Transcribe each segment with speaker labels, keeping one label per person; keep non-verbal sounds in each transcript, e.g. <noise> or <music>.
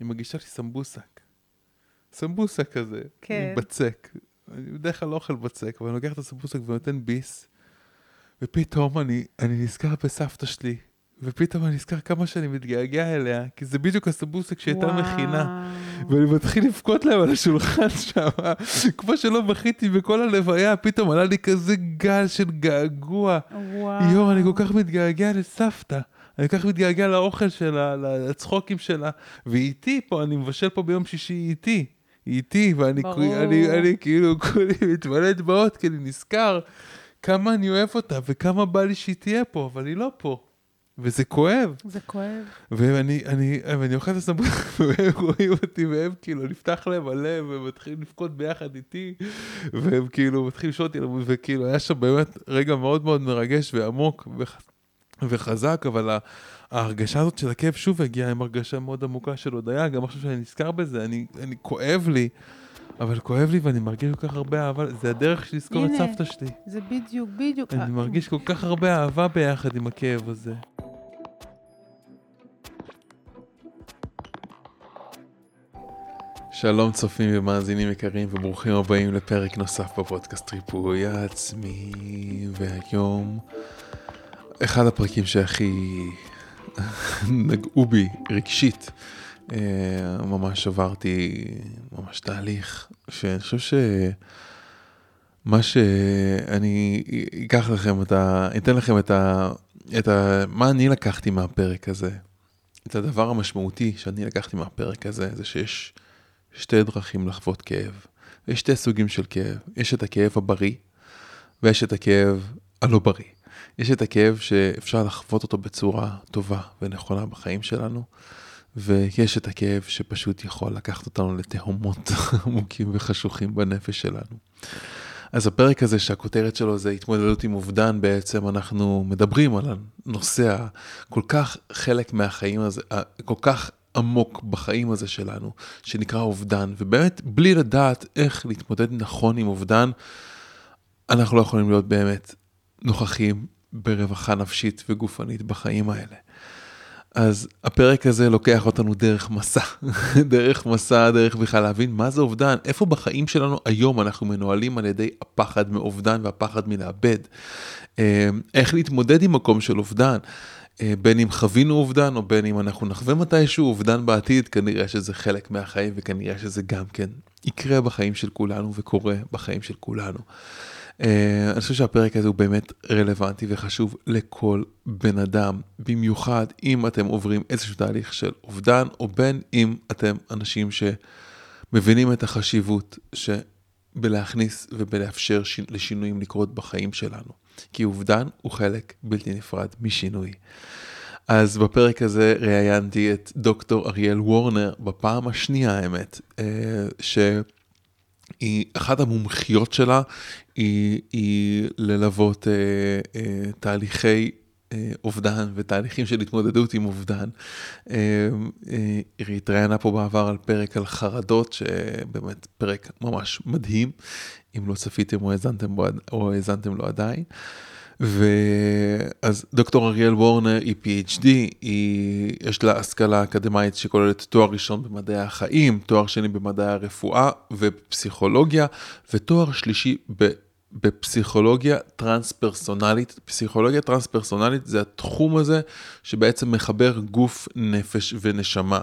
Speaker 1: היא מגישה לי סמבוסק. סמבוסק כזה,
Speaker 2: כן.
Speaker 1: עם בצק. אני בדרך כלל לא אוכל בצק, אבל אני לוקח את הסמבוסק ונותן ביס, ופתאום אני, אני נזכר בסבתא שלי, ופתאום אני נזכר כמה שאני מתגעגע אליה, כי זה בדיוק הסמבוסק שהייתה. מכינה. ואני מתחיל לבכות להם על השולחן <laughs> שם, כמו שלא בכיתי בכל הלוויה, פתאום עלה לי כזה גל של געגוע.
Speaker 2: וואו.
Speaker 1: יואו, אני כל כך מתגעגע לסבתא. אני כל כך מתגעגע לאוכל שלה, לצחוקים שלה. והיא איתי פה, אני מבשל פה ביום שישי, היא איתי. היא איתי, ואני. כולי- אני, אני כאילו כולי מתמלא דמעות, כי אני נזכר כמה אני אוהב אותה, וכמה בא לי שהיא תהיה פה, אבל היא לא פה. וזה כואב.
Speaker 2: זה כואב.
Speaker 1: ואני אני, ואני אוכל את הסמבוסק, <laughs> והם רואים אותי, והם כאילו, נפתח להם הלב, והם מתחילים לבכות ביחד איתי, והם כאילו מתחילים לשאול אותי, וכאילו, היה שם באמת רגע מאוד מאוד מרגש ועמוק וחזק, אבל ההרגשה הזאת של הכאב שוב הגיעה עם הרגשה מאוד עמוקה של הודיה, גם עכשיו שאני נזכר בזה, אני, אני כואב לי, אבל כואב לי ואני מרגיש כל כך הרבה אהבה, זה הדרך שלי לזכור את. סבתא שלי.
Speaker 2: זה בדיוק, בדיוק.
Speaker 1: אני מרגיש כל כך הרבה אהבה ביחד עם הכאב הזה. שלום צופים ומאזינים יקרים וברוכים הבאים לפרק נוסף בפודקאסט ריפוי העצמי והיום אחד הפרקים שהכי נגעו בי רגשית אה, ממש עברתי ממש תהליך שאני חושב ש... מה שאני אקח לכם את ה... אתן לכם את ה... את ה... מה אני לקחתי מהפרק הזה. את הדבר המשמעותי שאני לקחתי מהפרק הזה, זה שיש שתי דרכים לחוות כאב. יש שתי סוגים של כאב. יש את הכאב הבריא, ויש את הכאב הלא בריא. יש את הכאב שאפשר לחוות אותו בצורה טובה ונכונה בחיים שלנו, ויש את הכאב שפשוט יכול לקחת אותנו לתהומות <laughs> עמוקים וחשוכים בנפש שלנו. אז הפרק הזה שהכותרת שלו זה התמודדות עם אובדן, בעצם אנחנו מדברים על הנושא הכל כך חלק מהחיים הזה, כל כך עמוק בחיים הזה שלנו, שנקרא אובדן, ובאמת בלי לדעת איך להתמודד נכון עם אובדן, אנחנו לא יכולים להיות באמת נוכחים ברווחה נפשית וגופנית בחיים האלה. אז הפרק הזה לוקח אותנו דרך מסע, <laughs> דרך מסע, דרך בכלל להבין מה זה אובדן, איפה בחיים שלנו היום אנחנו מנוהלים על ידי הפחד מאובדן והפחד מלאבד, אה, איך להתמודד עם מקום של אובדן, אה, בין אם חווינו אובדן או בין אם אנחנו נחווה מתישהו אובדן בעתיד, כנראה שזה חלק מהחיים וכנראה שזה גם כן יקרה בחיים של כולנו וקורה בחיים של כולנו. Uh, אני חושב שהפרק הזה הוא באמת רלוונטי וחשוב לכל בן אדם, במיוחד אם אתם עוברים איזשהו תהליך של אובדן, או בין אם אתם אנשים שמבינים את החשיבות שבלהכניס ובלאפשר. לשינויים לקרות בחיים שלנו. כי אובדן הוא חלק בלתי נפרד משינוי. אז בפרק הזה ראיינתי את דוקטור אריאל וורנר בפעם השנייה האמת, uh, ש... היא אחת המומחיות שלה היא, היא ללוות אה, אה, תהליכי אה, אובדן ותהליכים של התמודדות עם אובדן. אה, אה, היא התראיינה פה בעבר על פרק על חרדות, שבאמת פרק ממש מדהים, אם לא צפיתם או האזנתם, או האזנתם לו עדיין. ואז דוקטור אריאל וורנר היא PhD, היא, יש לה השכלה אקדמית שכוללת תואר ראשון במדעי החיים, תואר שני במדעי הרפואה ופסיכולוגיה, ותואר שלישי ב... בפסיכולוגיה טרנס-פרסונלית. פסיכולוגיה טרנס-פרסונלית זה התחום הזה שבעצם מחבר גוף, נפש ונשמה.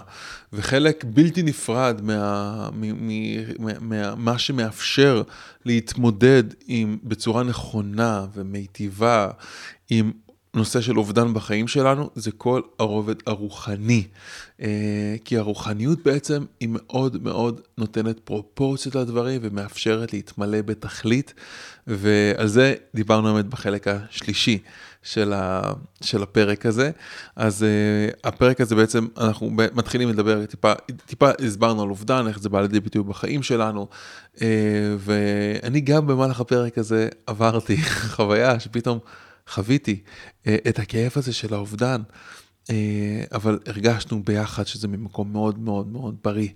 Speaker 1: וחלק בלתי נפרד מה, מ, מ, מה, מה, מה שמאפשר להתמודד עם, בצורה נכונה ומיטיבה עם נושא של אובדן בחיים שלנו, זה כל הרובד הרוחני. כי הרוחניות בעצם היא מאוד מאוד נותנת פרופורציות לדברים ומאפשרת להתמלא בתכלית, ועל זה דיברנו באמת בחלק השלישי של, ה, של הפרק הזה. אז uh, הפרק הזה בעצם, אנחנו מתחילים לדבר, טיפה, טיפה הסברנו על אובדן, איך זה בא לידי ביטוי בחיים שלנו, uh, ואני גם במהלך הפרק הזה עברתי <laughs> חוויה שפתאום... חוויתי את הכאב הזה של האובדן, אבל הרגשנו ביחד שזה ממקום מאוד מאוד מאוד בריא.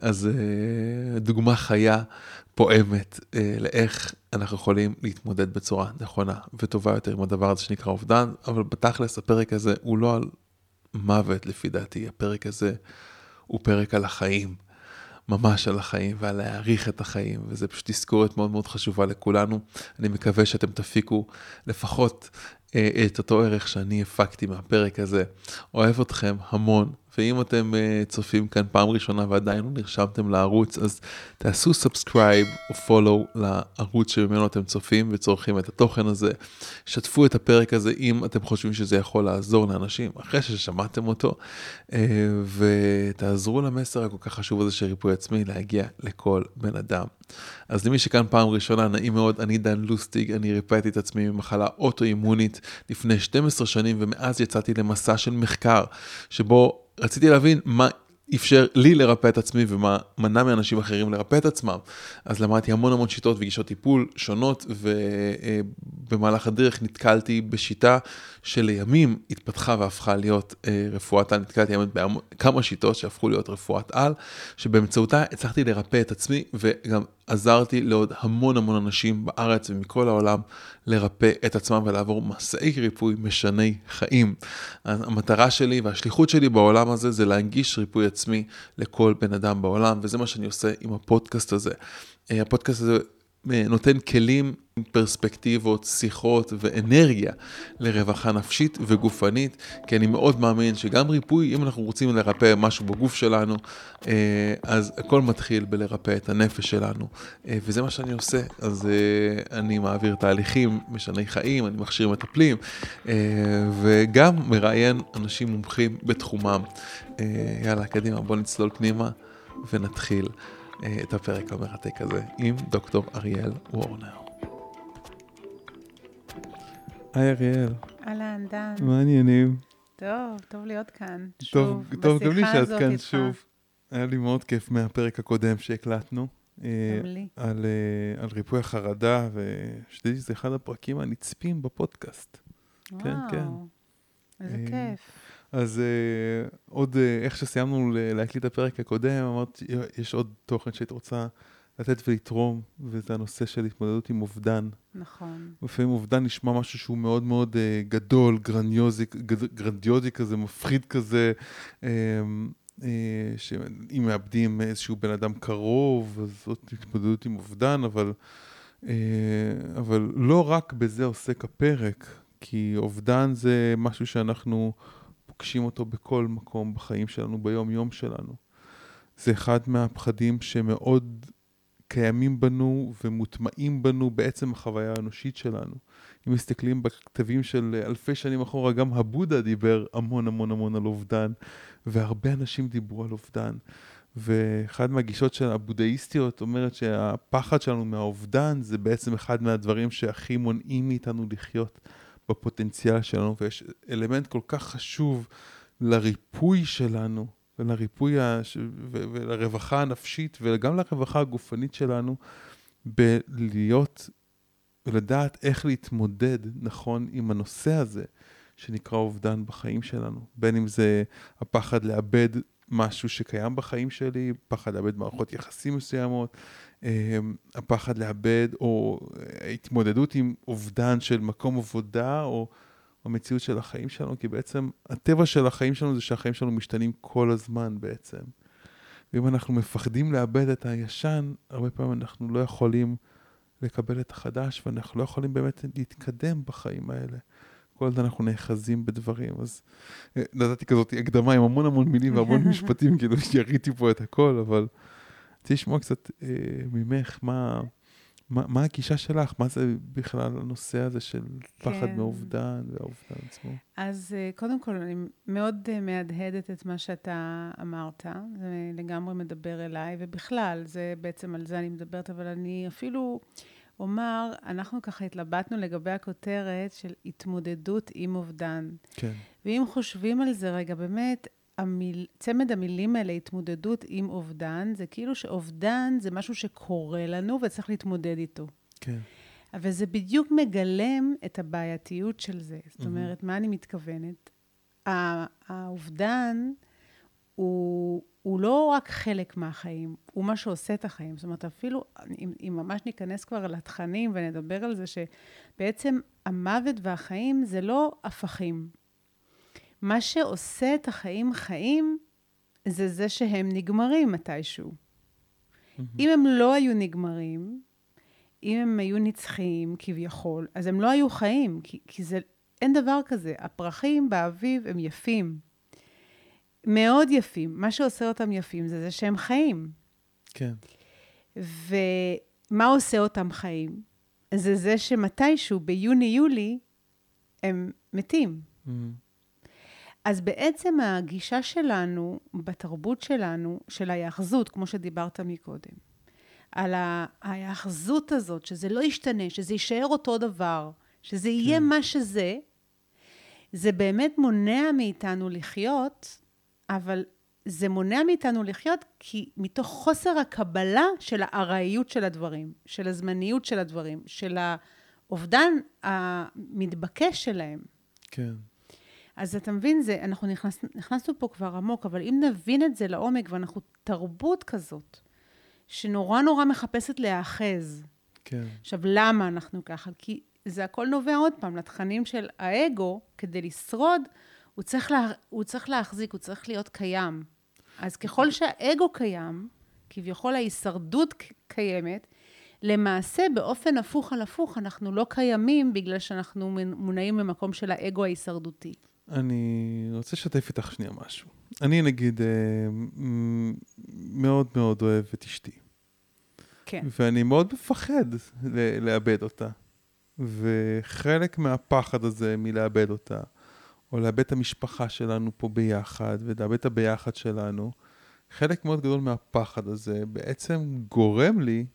Speaker 1: אז דוגמה חיה, פועמת, לאיך אנחנו יכולים להתמודד בצורה נכונה וטובה יותר עם הדבר הזה שנקרא אובדן, אבל בתכלס הפרק הזה הוא לא על מוות לפי דעתי, הפרק הזה הוא פרק על החיים. ממש על החיים ועל להעריך את החיים, וזה פשוט תזכורת מאוד מאוד חשובה לכולנו. אני מקווה שאתם תפיקו לפחות אה, את אותו ערך שאני הפקתי מהפרק הזה. אוהב אתכם המון, ואם אתם uh, צופים כאן פעם ראשונה ועדיין לא נרשמתם לערוץ, אז תעשו subscribe או follow לערוץ שממנו אתם צופים וצורכים את התוכן הזה. שתפו את הפרק הזה אם אתם חושבים שזה יכול לעזור לאנשים, אחרי ששמעתם אותו, uh, ותעזרו למסר הכל כך חשוב הזה של ריפוי עצמי להגיע לכל בן אדם. אז למי שכאן פעם ראשונה, נעים מאוד, אני דן לוסטיג, אני ריפאתי את עצמי ממחלה אוטואימונית לפני 12 שנים, ומאז יצאתי למסע של מחקר, שבו רציתי להבין מה אפשר לי לרפא את עצמי ומה מנע מאנשים אחרים לרפא את עצמם. אז למדתי המון המון שיטות וגישות טיפול שונות, ובמהלך הדרך נתקלתי בשיטה שלימים התפתחה והפכה להיות אה, רפואת על. נתקלתי בכמה שיטות שהפכו להיות רפואת על, שבאמצעותה הצלחתי לרפא את עצמי וגם עזרתי לעוד המון המון אנשים בארץ ומכל העולם לרפא את עצמם ולעבור מסעי ריפוי משני חיים. המטרה שלי והשליחות שלי בעולם הזה זה להנגיש ריפוי עצמי לכל בן אדם בעולם, וזה מה שאני עושה עם הפודקאסט הזה. אה, הפודקאסט הזה נותן כלים, פרספקטיבות, שיחות ואנרגיה לרווחה נפשית וגופנית, כי אני מאוד מאמין שגם ריפוי, אם אנחנו רוצים לרפא משהו בגוף שלנו, אה, אז הכל מתחיל בלרפא את הנפש שלנו, אה, וזה מה שאני עושה. אז אני מעביר תהליכים משני חיים, אני מכשיר מטפלים, וגם מראיין אנשים מומחים בתחומם. יאללה, קדימה, בוא נצלול פנימה ונתחיל. אה, את הפרק המרתק הזה עם דוקטור אריאל וורנר. היי אריאל.
Speaker 2: אהלן, דן.
Speaker 1: מה העניינים?
Speaker 2: טוב, טוב להיות כאן.
Speaker 1: טוב,
Speaker 2: שוב,
Speaker 1: טוב, גם לי שאת כאן איתך. שוב. היה לי מאוד כיף מהפרק הקודם שהקלטנו.
Speaker 2: אה, גם לי.
Speaker 1: על, אה, על ריפוי החרדה, ושתדעי שזה אחד הפרקים הנצפים בפודקאסט.
Speaker 2: וואו, כן, כן. איזה כיף.
Speaker 1: אז uh, עוד, uh, איך שסיימנו להקליט את הפרק הקודם, אמרת, יש עוד תוכן שהיית רוצה לתת ולתרום, וזה הנושא של התמודדות עם אובדן.
Speaker 2: נכון.
Speaker 1: לפעמים אובדן נשמע משהו שהוא מאוד מאוד uh, גדול, גרנדיוזי, גרנדיוזי כזה, מפחיד כזה, uh, uh, שאם מאבדים איזשהו בן אדם קרוב, אז זאת התמודדות עם אובדן, אבל, uh, אבל לא רק בזה עוסק הפרק, כי אובדן זה משהו שאנחנו... פוגשים אותו בכל מקום בחיים שלנו, ביום-יום שלנו. זה אחד מהפחדים שמאוד קיימים בנו ומוטמעים בנו בעצם החוויה האנושית שלנו. אם מסתכלים בכתבים של אלפי שנים אחורה, גם הבודה דיבר המון המון המון על אובדן, והרבה אנשים דיברו על אובדן. ואחד מהגישות של הבודהיסטיות אומרת שהפחד שלנו מהאובדן זה בעצם אחד מהדברים שהכי מונעים מאיתנו לחיות. בפוטנציאל שלנו, ויש אלמנט כל כך חשוב לריפוי שלנו, ולריפוי הש... ולרווחה הנפשית, וגם לרווחה הגופנית שלנו, בלהיות ולדעת איך להתמודד נכון עם הנושא הזה, שנקרא אובדן בחיים שלנו. בין אם זה הפחד לאבד משהו שקיים בחיים שלי, פחד לאבד מערכות יחסים מסוימות, הפחד לאבד, או ההתמודדות עם אובדן של מקום עבודה, או המציאות של החיים שלנו, כי בעצם הטבע של החיים שלנו זה שהחיים שלנו משתנים כל הזמן בעצם. ואם אנחנו מפחדים לאבד את הישן, הרבה פעמים אנחנו לא יכולים לקבל את החדש, ואנחנו לא יכולים באמת להתקדם בחיים האלה. כל הזמן אנחנו נאחזים בדברים, אז אה, נתתי כזאת הקדמה עם המון המון מילים והמון <laughs> משפטים, כאילו שיריתי פה את הכל, אבל רציתי לשמוע קצת אה, ממך, מה, מה, מה הגישה שלך? מה זה בכלל הנושא הזה של פחד כן. מאובדן והאובדן עצמו?
Speaker 2: אז אה, קודם כל, אני מאוד אה, מהדהדת את מה שאתה אמרת, זה לגמרי מדבר אליי, ובכלל, זה בעצם על זה אני מדברת, אבל אני אפילו אומר, אנחנו ככה התלבטנו לגבי הכותרת של התמודדות עם אובדן.
Speaker 1: כן.
Speaker 2: ואם חושבים על זה רגע, באמת, המיל... צמד המילים האלה, התמודדות עם אובדן, זה כאילו שאובדן זה משהו שקורה לנו וצריך להתמודד איתו.
Speaker 1: כן.
Speaker 2: אבל זה בדיוק מגלם את הבעייתיות של זה. זאת אומרת, mm-hmm. מה אני מתכוונת? האובדן הוא, הוא לא רק חלק מהחיים, הוא מה שעושה את החיים. זאת אומרת, אפילו, אם, אם ממש ניכנס כבר לתכנים ונדבר על זה, שבעצם המוות והחיים זה לא הפכים. מה שעושה את החיים חיים, זה זה שהם נגמרים מתישהו. אם הם לא היו נגמרים, אם הם היו נצחיים כביכול, אז הם לא היו חיים, כי, כי זה, אין דבר כזה. הפרחים באביב הם יפים. מאוד יפים. מה שעושה אותם יפים זה זה שהם חיים.
Speaker 1: כן.
Speaker 2: ומה עושה אותם חיים? זה זה שמתישהו, ביוני-יולי, הם מתים.
Speaker 1: Mm-hmm.
Speaker 2: אז בעצם הגישה שלנו, בתרבות שלנו, של ההיאחזות, כמו שדיברת מקודם, על ההיאחזות הזאת, שזה לא ישתנה, שזה יישאר אותו דבר, שזה כן. יהיה מה שזה, זה באמת מונע מאיתנו לחיות, אבל זה מונע מאיתנו לחיות כי מתוך חוסר הקבלה של הארעיות של הדברים, של הזמניות של הדברים, של האובדן המתבקש שלהם.
Speaker 1: כן.
Speaker 2: אז אתה מבין, זה, אנחנו נכנס, נכנסנו פה כבר עמוק, אבל אם נבין את זה לעומק, ואנחנו תרבות כזאת, שנורא נורא מחפשת להיאחז.
Speaker 1: כן.
Speaker 2: עכשיו, למה אנחנו ככה? כי זה הכל נובע עוד פעם לתכנים של האגו, כדי לשרוד, הוא צריך, לה, הוא צריך להחזיק, הוא צריך להיות קיים. אז ככל שהאגו קיים, כביכול ההישרדות קיימת, למעשה, באופן הפוך על הפוך, אנחנו לא קיימים בגלל שאנחנו מונעים ממקום של האגו ההישרדותי.
Speaker 1: אני רוצה לשתף איתך שנייה משהו. אני נגיד אה, מאוד מאוד אוהב את אשתי.
Speaker 2: כן.
Speaker 1: ואני מאוד מפחד לאבד אותה. וחלק מהפחד הזה מלאבד אותה, או לאבד את המשפחה שלנו פה ביחד, ולאבד את הביחד שלנו, חלק מאוד גדול מהפחד הזה בעצם גורם לי,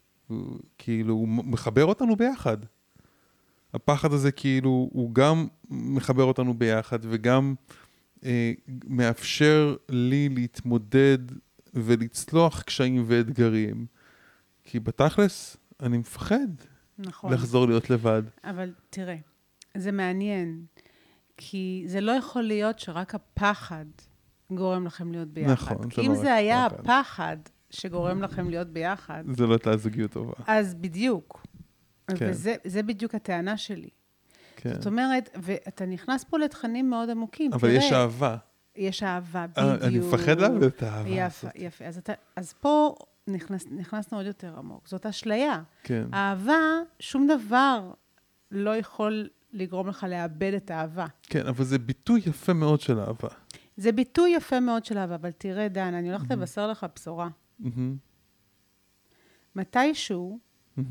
Speaker 1: כאילו, הוא מחבר אותנו ביחד. הפחד הזה כאילו הוא גם מחבר אותנו ביחד וגם אה, מאפשר לי להתמודד ולצלוח קשיים ואתגרים. כי בתכלס, אני מפחד
Speaker 2: נכון.
Speaker 1: לחזור להיות לבד.
Speaker 2: אבל תראה, זה מעניין, כי זה לא יכול להיות שרק הפחד גורם לכם להיות ביחד.
Speaker 1: נכון,
Speaker 2: אם לא זה היה פחד. הפחד שגורם לכם להיות ביחד...
Speaker 1: זה לא הייתה זוגיות טובה.
Speaker 2: אז בדיוק. כן. וזה בדיוק הטענה שלי. כן. זאת אומרת, ואתה נכנס פה לתכנים מאוד עמוקים.
Speaker 1: אבל תראה, יש אהבה.
Speaker 2: יש אהבה, בדיוק.
Speaker 1: אני מפחד לאבד את האהבה
Speaker 2: יפה, הזאת. יפה. אז, אתה, אז פה נכנס, נכנסנו עוד יותר עמוק. זאת אשליה.
Speaker 1: כן.
Speaker 2: אהבה, שום דבר לא יכול לגרום לך לאבד את האהבה.
Speaker 1: כן, אבל זה ביטוי יפה מאוד של אהבה.
Speaker 2: זה ביטוי יפה מאוד של אהבה, אבל תראה, דן, אני הולכת mm-hmm. לבשר לך בשורה. Mm-hmm. מתישהו, mm-hmm.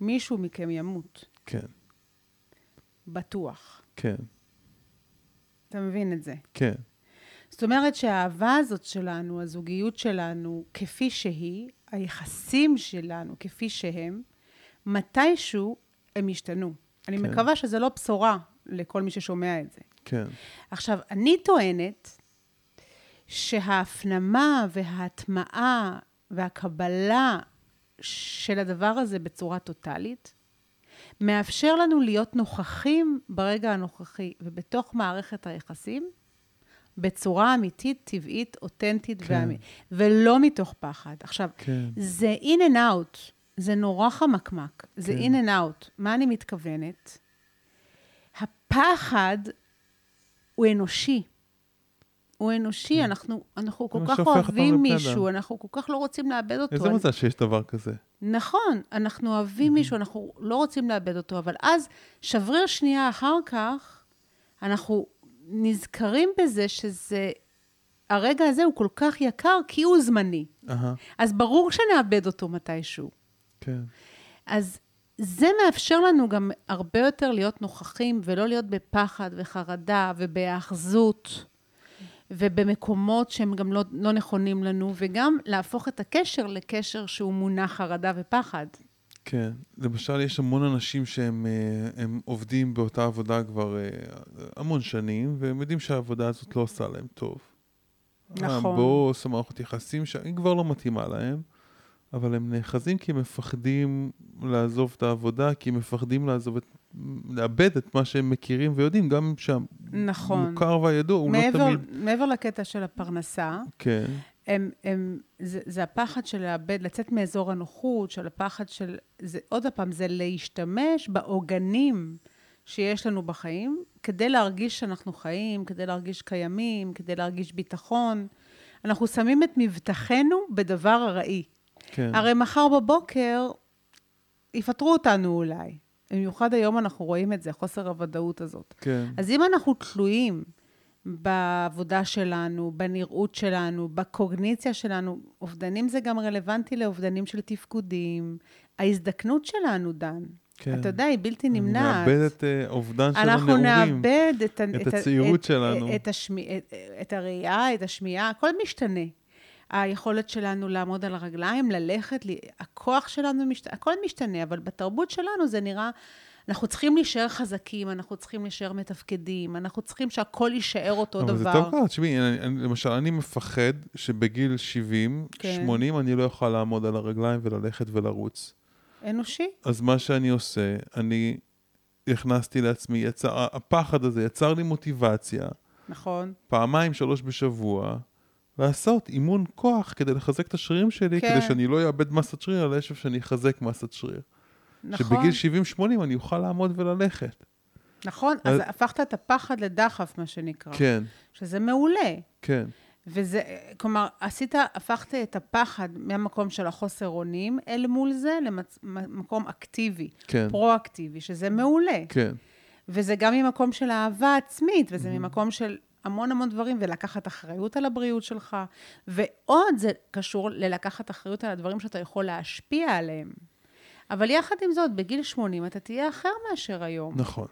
Speaker 2: מישהו מכם ימות.
Speaker 1: כן.
Speaker 2: בטוח.
Speaker 1: כן.
Speaker 2: אתה מבין את זה?
Speaker 1: כן.
Speaker 2: זאת אומרת שהאהבה הזאת שלנו, הזוגיות שלנו, כפי שהיא, היחסים שלנו כפי שהם, מתישהו הם ישתנו. אני כן. מקווה שזה לא בשורה לכל מי ששומע את זה.
Speaker 1: כן.
Speaker 2: עכשיו, אני טוענת שההפנמה וההטמעה והקבלה של הדבר הזה בצורה טוטאלית, מאפשר לנו להיות נוכחים ברגע הנוכחי ובתוך מערכת היחסים, בצורה אמיתית, טבעית, אותנטית כן. ואמית, ולא מתוך פחד. עכשיו,
Speaker 1: כן.
Speaker 2: זה in and out, זה נורא חמקמק, כן. זה in and out. מה אני מתכוונת? הפחד הוא אנושי. הוא אנושי, כן. אנחנו, אנחנו כל כך אוהבים מישהו, אנחנו כל כך לא רוצים לאבד אותו.
Speaker 1: איזה מזל שיש דבר כזה.
Speaker 2: נכון, אנחנו אוהבים מישהו, אנחנו לא רוצים לאבד אותו, אבל אז, שבריר שנייה אחר כך, אנחנו נזכרים בזה שזה, הרגע הזה הוא כל כך יקר, כי הוא זמני.
Speaker 1: Uh-huh.
Speaker 2: אז ברור שנאבד אותו מתישהו.
Speaker 1: כן.
Speaker 2: אז זה מאפשר לנו גם הרבה יותר להיות נוכחים, ולא להיות בפחד וחרדה ובהאחזות. ובמקומות שהם גם לא, לא נכונים לנו, וגם להפוך את הקשר לקשר שהוא מונח חרדה ופחד.
Speaker 1: כן, למשל יש המון אנשים שהם אה, עובדים באותה עבודה כבר אה, המון שנים, והם יודעים שהעבודה הזאת לא עושה להם טוב.
Speaker 2: נכון.
Speaker 1: הבוס, המערכות יחסים, שהיא כבר לא מתאימה להם, אבל הם נאחזים כי הם מפחדים לעזוב את העבודה, כי הם מפחדים לעזוב את לאבד את מה שהם מכירים ויודעים, גם שהמוכר נכון. והידוע הוא לא
Speaker 2: מעבר,
Speaker 1: לא תמיד...
Speaker 2: מעבר לקטע של הפרנסה,
Speaker 1: כן.
Speaker 2: הם, הם, זה, זה הפחד של לאבד, לצאת מאזור הנוחות, של הפחד של... זה, עוד פעם, זה להשתמש בעוגנים שיש לנו בחיים, כדי להרגיש שאנחנו חיים, כדי להרגיש קיימים, כדי להרגיש ביטחון. אנחנו שמים את מבטחנו בדבר ארעי.
Speaker 1: כן.
Speaker 2: הרי מחר בבוקר יפטרו אותנו אולי. במיוחד היום אנחנו רואים את זה, חוסר הוודאות הזאת.
Speaker 1: כן.
Speaker 2: אז אם אנחנו תלויים בעבודה שלנו, בנראות שלנו, בקוגניציה שלנו, אובדנים זה גם רלוונטי לאובדנים של תפקודים. ההזדקנות שלנו, דן,
Speaker 1: כן.
Speaker 2: אתה יודע, היא בלתי נמנעת.
Speaker 1: נאבד את אה, אובדן של
Speaker 2: אנחנו
Speaker 1: הנעורים.
Speaker 2: נאבד את,
Speaker 1: את
Speaker 2: את
Speaker 1: הצעירות
Speaker 2: את-
Speaker 1: שלנו.
Speaker 2: את, השמי, את, את הראייה, את השמיעה, הכל משתנה. היכולת שלנו לעמוד על הרגליים, ללכת, הכוח שלנו, משת... הכל משתנה, אבל בתרבות שלנו זה נראה, אנחנו צריכים להישאר חזקים, אנחנו צריכים להישאר מתפקדים, אנחנו צריכים שהכל יישאר אותו
Speaker 1: אבל
Speaker 2: דבר.
Speaker 1: זה טוב ככה, תשמעי, למשל, אני מפחד שבגיל 70,
Speaker 2: כן.
Speaker 1: 80, אני לא אוכל לעמוד על הרגליים וללכת ולרוץ.
Speaker 2: אנושי?
Speaker 1: אז מה שאני עושה, אני הכנסתי לעצמי, יצר, הפחד הזה יצר לי מוטיבציה,
Speaker 2: נכון.
Speaker 1: פעמיים, שלוש בשבוע, לעשות אימון כוח כדי לחזק את השרירים שלי,
Speaker 2: כן.
Speaker 1: כדי שאני לא אאבד מסת שריר, אלא איפה שאני אחזק מסת שריר.
Speaker 2: נכון.
Speaker 1: שבגיל 70-80 אני אוכל לעמוד וללכת.
Speaker 2: נכון, אז
Speaker 1: אז-
Speaker 2: הפכת את הפחד לדחף, מה שנקרא.
Speaker 1: כן,
Speaker 2: שזה מעולה.
Speaker 1: כן,
Speaker 2: וזה, כלומר, עשית, הפכת את הפחד מהמקום של החוסר אונים אל מול זה למקום אקטיבי,
Speaker 1: כן,
Speaker 2: פרואקטיבי, שזה מעולה.
Speaker 1: כן,
Speaker 2: וזה גם ממקום של אהבה עצמית, וזה ממקום של המון המון דברים, ולקחת אחריות על הבריאות שלך. ועוד זה קשור ללקחת אחריות על הדברים שאתה יכול להשפיע עליהם. אבל יחד עם זאת, בגיל 80 אתה תהיה אחר מאשר היום.
Speaker 1: נכון.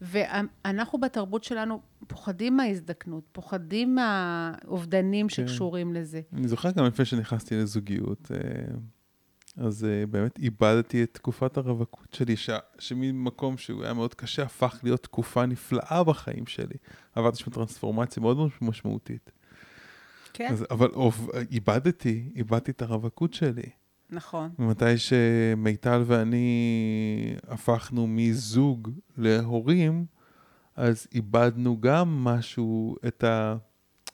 Speaker 2: ואנחנו בתרבות שלנו פוחדים מההזדקנות, פוחדים מהאובדנים
Speaker 1: כן.
Speaker 2: שקשורים לזה.
Speaker 1: אני זוכר גם לפני שנכנסתי לזוגיות, אה, אז אה, באמת איבדתי את תקופת הרווקות שלי, ש- שממקום שהוא היה מאוד קשה, הפך להיות תקופה נפלאה בחיים שלי. עברתי שם טרנספורמציה מאוד מאוד משמעותית.
Speaker 2: כן,
Speaker 1: אז, אבל אוב, איבדתי, איבדתי את הרווקות שלי.
Speaker 2: נכון.
Speaker 1: ומתי שמיטל ואני הפכנו מזוג להורים, אז איבדנו גם משהו, את ה...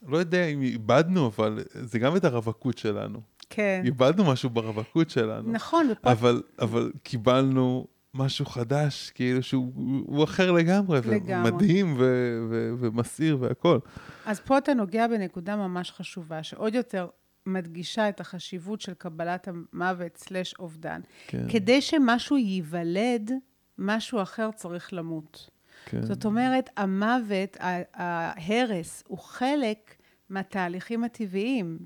Speaker 1: לא יודע אם איבדנו, אבל זה גם את הרווקות שלנו.
Speaker 2: כן.
Speaker 1: איבדנו משהו ברווקות שלנו.
Speaker 2: נכון, ופה...
Speaker 1: אבל, אבל קיבלנו משהו חדש, כאילו שהוא הוא אחר לגמרי,
Speaker 2: לגמרי.
Speaker 1: ומדהים ו- ו- ומסעיר והכל.
Speaker 2: אז פה אתה נוגע בנקודה ממש חשובה, שעוד יותר מדגישה את החשיבות של קבלת המוות סלש אובדן.
Speaker 1: כן,
Speaker 2: כדי שמשהו ייוולד, משהו אחר צריך למות.
Speaker 1: כן.
Speaker 2: זאת אומרת, המוות, ההרס, הוא חלק מהתהליכים הטבעיים.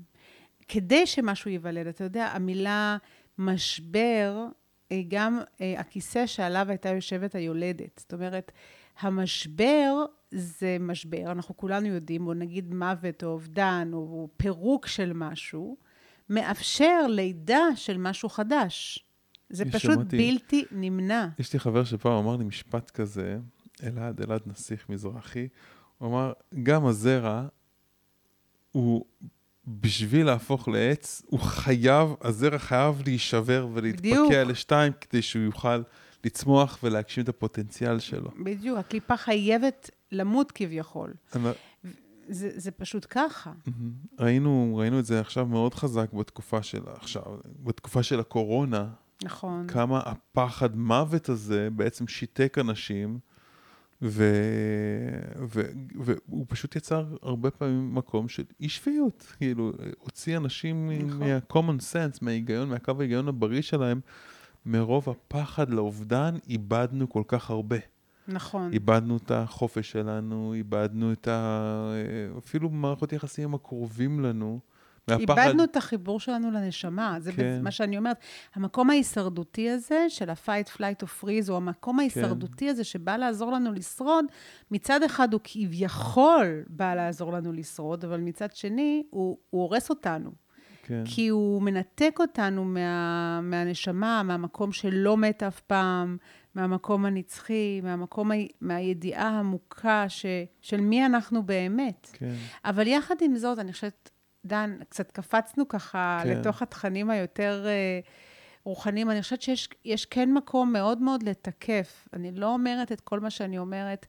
Speaker 2: כדי שמשהו ייוולד, אתה יודע, המילה משבר היא גם אה, הכיסא שעליו הייתה יושבת היולדת. זאת אומרת, המשבר זה משבר, אנחנו כולנו יודעים, או נגיד מוות או אובדן או פירוק של משהו, מאפשר לידה של משהו חדש. זה פשוט
Speaker 1: שמעתי-
Speaker 2: בלתי נמנע.
Speaker 1: יש לי חבר שפעם אמר לי משפט כזה, אלעד, אלעד נסיך מזרחי, הוא אמר, גם הזרע הוא, בשביל להפוך לעץ, הוא חייב, הזרע חייב להישבר. ולהתפקע לשתיים, כדי שהוא יוכל לצמוח ולהגשים את הפוטנציאל שלו.
Speaker 2: בדיוק, הקליפה חייבת למות כביכול.
Speaker 1: אני-
Speaker 2: זה, זה פשוט ככה.
Speaker 1: ראינו, ראינו את זה עכשיו מאוד חזק בתקופה של עכשיו, בתקופה של הקורונה,
Speaker 2: נכון.
Speaker 1: כמה הפחד מוות הזה בעצם שיתק אנשים, ו... ו... והוא פשוט יצר הרבה פעמים מקום של אי שפיות, כאילו, הוציא אנשים
Speaker 2: נכון.
Speaker 1: מה-common sense, מההיגיון, מהקו ההיגיון הבריא שלהם, מרוב הפחד לאובדן, איבדנו כל כך הרבה.
Speaker 2: נכון.
Speaker 1: איבדנו את החופש שלנו, איבדנו את ה... אפילו מערכות יחסים הקרובים לנו. מהפחד...
Speaker 2: איבדנו את החיבור שלנו לנשמה. זה
Speaker 1: כן.
Speaker 2: כן. מה שאני אומרת. המקום ההישרדותי הזה, של ה-fight, flight or freeze, או המקום ההישרדותי הזה שבא לעזור לנו לשרוד, מצד אחד הוא כביכול בא לעזור לנו לשרוד, אבל מצד שני, הוא, הוא הורס אותנו.
Speaker 1: כן.
Speaker 2: כי הוא מנתק אותנו מה, מהנשמה, מהמקום שלא מת אף פעם, מהמקום הנצחי, מהמקום, מהידיעה העמוקה ש, של מי אנחנו באמת.
Speaker 1: כן.
Speaker 2: אבל יחד עם זאת, אני חושבת, דן, קצת קפצנו ככה
Speaker 1: כן.
Speaker 2: לתוך התכנים היותר אה, רוחניים. אני חושבת שיש יש כן מקום מאוד מאוד לתקף. אני לא אומרת את כל מה שאני אומרת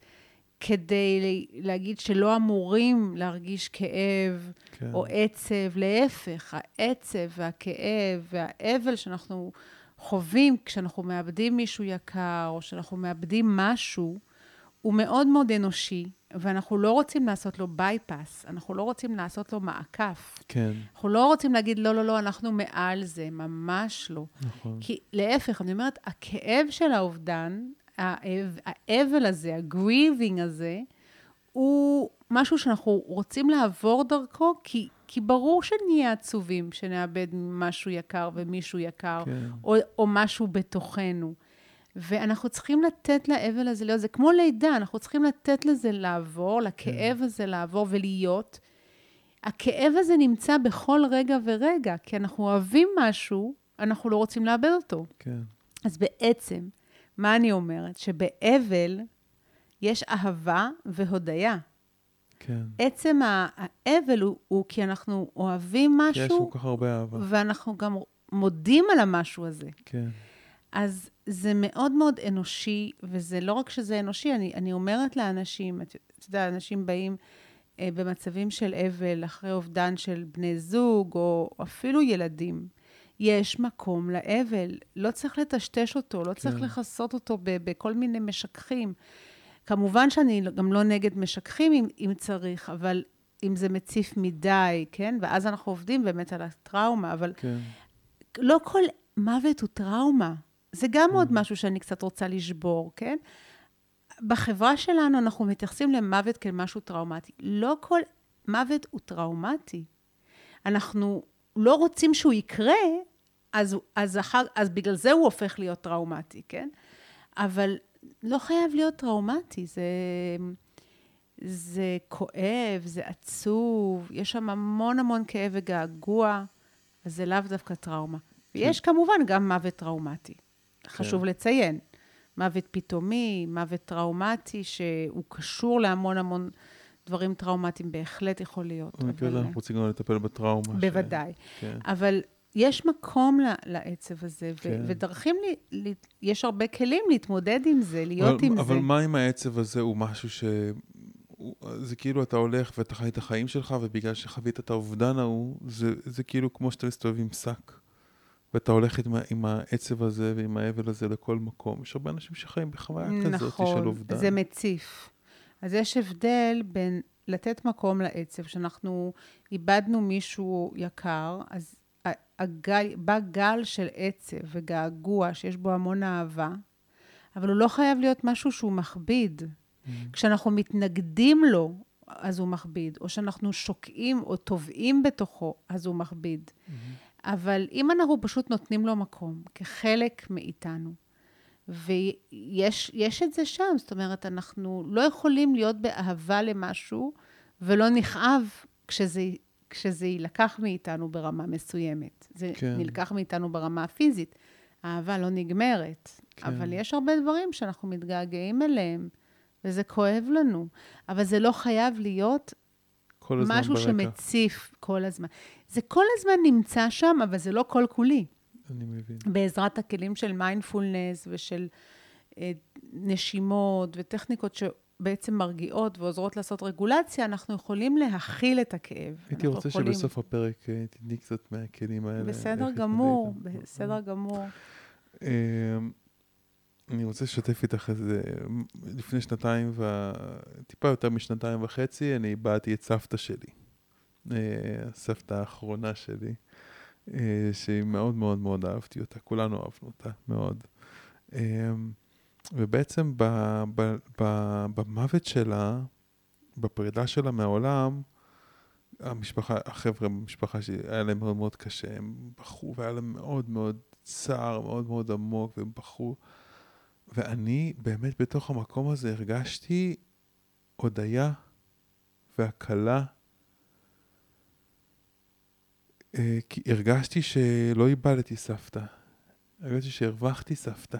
Speaker 2: כדי להגיד שלא אמורים להרגיש כאב
Speaker 1: כן.
Speaker 2: או עצב. להפך, העצב והכאב והאבל שאנחנו חווים כשאנחנו מאבדים מישהו יקר, או שאנחנו מאבדים משהו, הוא מאוד מאוד אנושי, ואנחנו לא רוצים לעשות לו bypass, אנחנו לא רוצים לעשות לו מעקף.
Speaker 1: כן.
Speaker 2: אנחנו לא רוצים להגיד, לא, לא, לא, אנחנו מעל זה, ממש לא.
Speaker 1: נכון.
Speaker 2: כי להפך, אני אומרת, הכאב של האובדן, האב, האבל הזה, ה grieving הזה, הוא משהו שאנחנו רוצים לעבור דרכו, כי, כי ברור שנהיה עצובים, שנאבד משהו יקר ומישהו יקר,
Speaker 1: כן.
Speaker 2: או, או משהו בתוכנו. ואנחנו צריכים לתת לאבל הזה להיות, זה כמו לידה, אנחנו צריכים לתת לזה לעבור, לכאב הזה לעבור ולהיות. הכאב הזה נמצא בכל רגע ורגע, כי אנחנו אוהבים משהו, אנחנו לא רוצים לאבד אותו.
Speaker 1: כן.
Speaker 2: אז בעצם, מה אני אומרת? שבאבל יש אהבה והודיה.
Speaker 1: כן.
Speaker 2: עצם האבל הוא, הוא כי אנחנו אוהבים
Speaker 1: כי יש
Speaker 2: משהו,
Speaker 1: כל כך הרבה אהבה.
Speaker 2: ואנחנו גם מודים על המשהו הזה.
Speaker 1: כן.
Speaker 2: אז זה מאוד מאוד אנושי, וזה לא רק שזה אנושי, אני, אני אומרת לאנשים, את את יודעת, אנשים באים אה, במצבים של אבל, אחרי אובדן של בני זוג, או אפילו ילדים. יש מקום לאבל, לא צריך לטשטש אותו, לא צריך
Speaker 1: כן.
Speaker 2: לכסות אותו ב- בכל מיני משככים. כמובן שאני גם לא נגד משככים אם, אם צריך, אבל אם זה מציף מדי, כן? ואז אנחנו עובדים באמת על הטראומה, אבל
Speaker 1: כן.
Speaker 2: לא כל מוות הוא טראומה. זה גם עוד
Speaker 1: Mm.
Speaker 2: משהו שאני קצת רוצה לשבור, כן? בחברה שלנו אנחנו מתייחסים למוות כמשהו טראומטי. לא כל מוות הוא טראומטי. אנחנו לא רוצים שהוא יקרה, אז, אז, אחר, אז בגלל זה הוא הופך להיות טראומטי, כן? אבל לא חייב להיות טראומטי, זה, זה כואב, זה עצוב, יש שם המון המון כאב וגעגוע, אז זה לאו דווקא טראומה. ויש כמובן גם מוות טראומטי, חשוב לציין. מוות פתאומי, מוות טראומטי, שהוא קשור להמון המון דברים טראומטיים, בהחלט יכול להיות.
Speaker 1: במקרה הזה
Speaker 2: אבל-
Speaker 1: אנחנו רוצים גם לטפל בטראומה. ש-
Speaker 2: בוודאי.
Speaker 1: כן.
Speaker 2: אבל יש מקום לעצב הזה,
Speaker 1: כן.
Speaker 2: ודרכים, לי, לי, יש הרבה כלים להתמודד עם זה, להיות
Speaker 1: אבל,
Speaker 2: עם
Speaker 1: אבל
Speaker 2: זה.
Speaker 1: מה אם העצב הזה הוא משהו ש... זה כאילו אתה הולך ואתה חי את החיים שלך, ובגלל שחווית את האובדן ההוא, זה, זה כאילו כמו שאתה מסתובב עם שק. ואתה הולך עם, עם העצב הזה ועם האבל הזה לכל מקום. יש הרבה אנשים שחיים בחוויה כזאת של
Speaker 2: נכון,
Speaker 1: אובדן.
Speaker 2: זה מציף. אז יש הבדל בין לתת מקום לעצב, שאנחנו איבדנו מישהו יקר, אז הגל, בא גל של עצב וגעגוע, שיש בו המון אהבה, אבל הוא לא חייב להיות משהו שהוא מכביד.
Speaker 1: Mm.
Speaker 2: כשאנחנו מתנגדים לו, אז הוא מכביד, או שאנחנו שוקעים או טובעים בתוכו, אז הוא מכביד. אבל אם אנחנו פשוט נותנים לו מקום, כחלק מאיתנו, ויש יש את זה שם, זאת אומרת, אנחנו לא יכולים להיות באהבה למשהו ולא נכאב כשזה, כשזה יילקח מאיתנו ברמה מסוימת. זה
Speaker 1: כן.
Speaker 2: נלקח מאיתנו ברמה הפיזית. האהבה לא נגמרת,
Speaker 1: כן.
Speaker 2: אבל יש הרבה דברים שאנחנו מתגעגעים אליהם, וזה כואב לנו. אבל זה לא חייב להיות משהו
Speaker 1: ברקע.
Speaker 2: שמציף כל הזמן. זה כל הזמן נמצא שם, אבל זה לא כל כולי.
Speaker 1: אני מבין.
Speaker 2: בעזרת הכלים של מיינדפולנס ושל אה, נשימות וטכניקות שבעצם מרגיעות ועוזרות לעשות רגולציה, אנחנו יכולים להכיל את הכאב.
Speaker 1: הייתי רוצה
Speaker 2: יכולים...
Speaker 1: שבסוף הפרק אה, תתני קצת מהכלים האלה.
Speaker 2: בסדר גמור. בסדר גמור.
Speaker 1: אמ, אני רוצה לשתף איתך איזה, לפני שנתיים, ו... טיפה יותר משנתיים וחצי, אני איבדתי את סבתא שלי. אה, הסבתא האחרונה שלי, אה, שהיא מאוד מאוד מאוד אהבתי אותה, כולנו אהבנו אותה מאוד. אמ, ובעצם במוות שלה, בפרידה שלה מהעולם, המשפחה, החבר'ה במשפחה שלי, היה להם מאוד מאוד קשה, הם בכו והיה להם מאוד מאוד צער, מאוד מאוד עמוק, והם בכו. ואני באמת בתוך המקום הזה הרגשתי הודיה והקלה. אה, כי הרגשתי שלא איבדתי סבתא, הרגשתי שהרווחתי סבתא.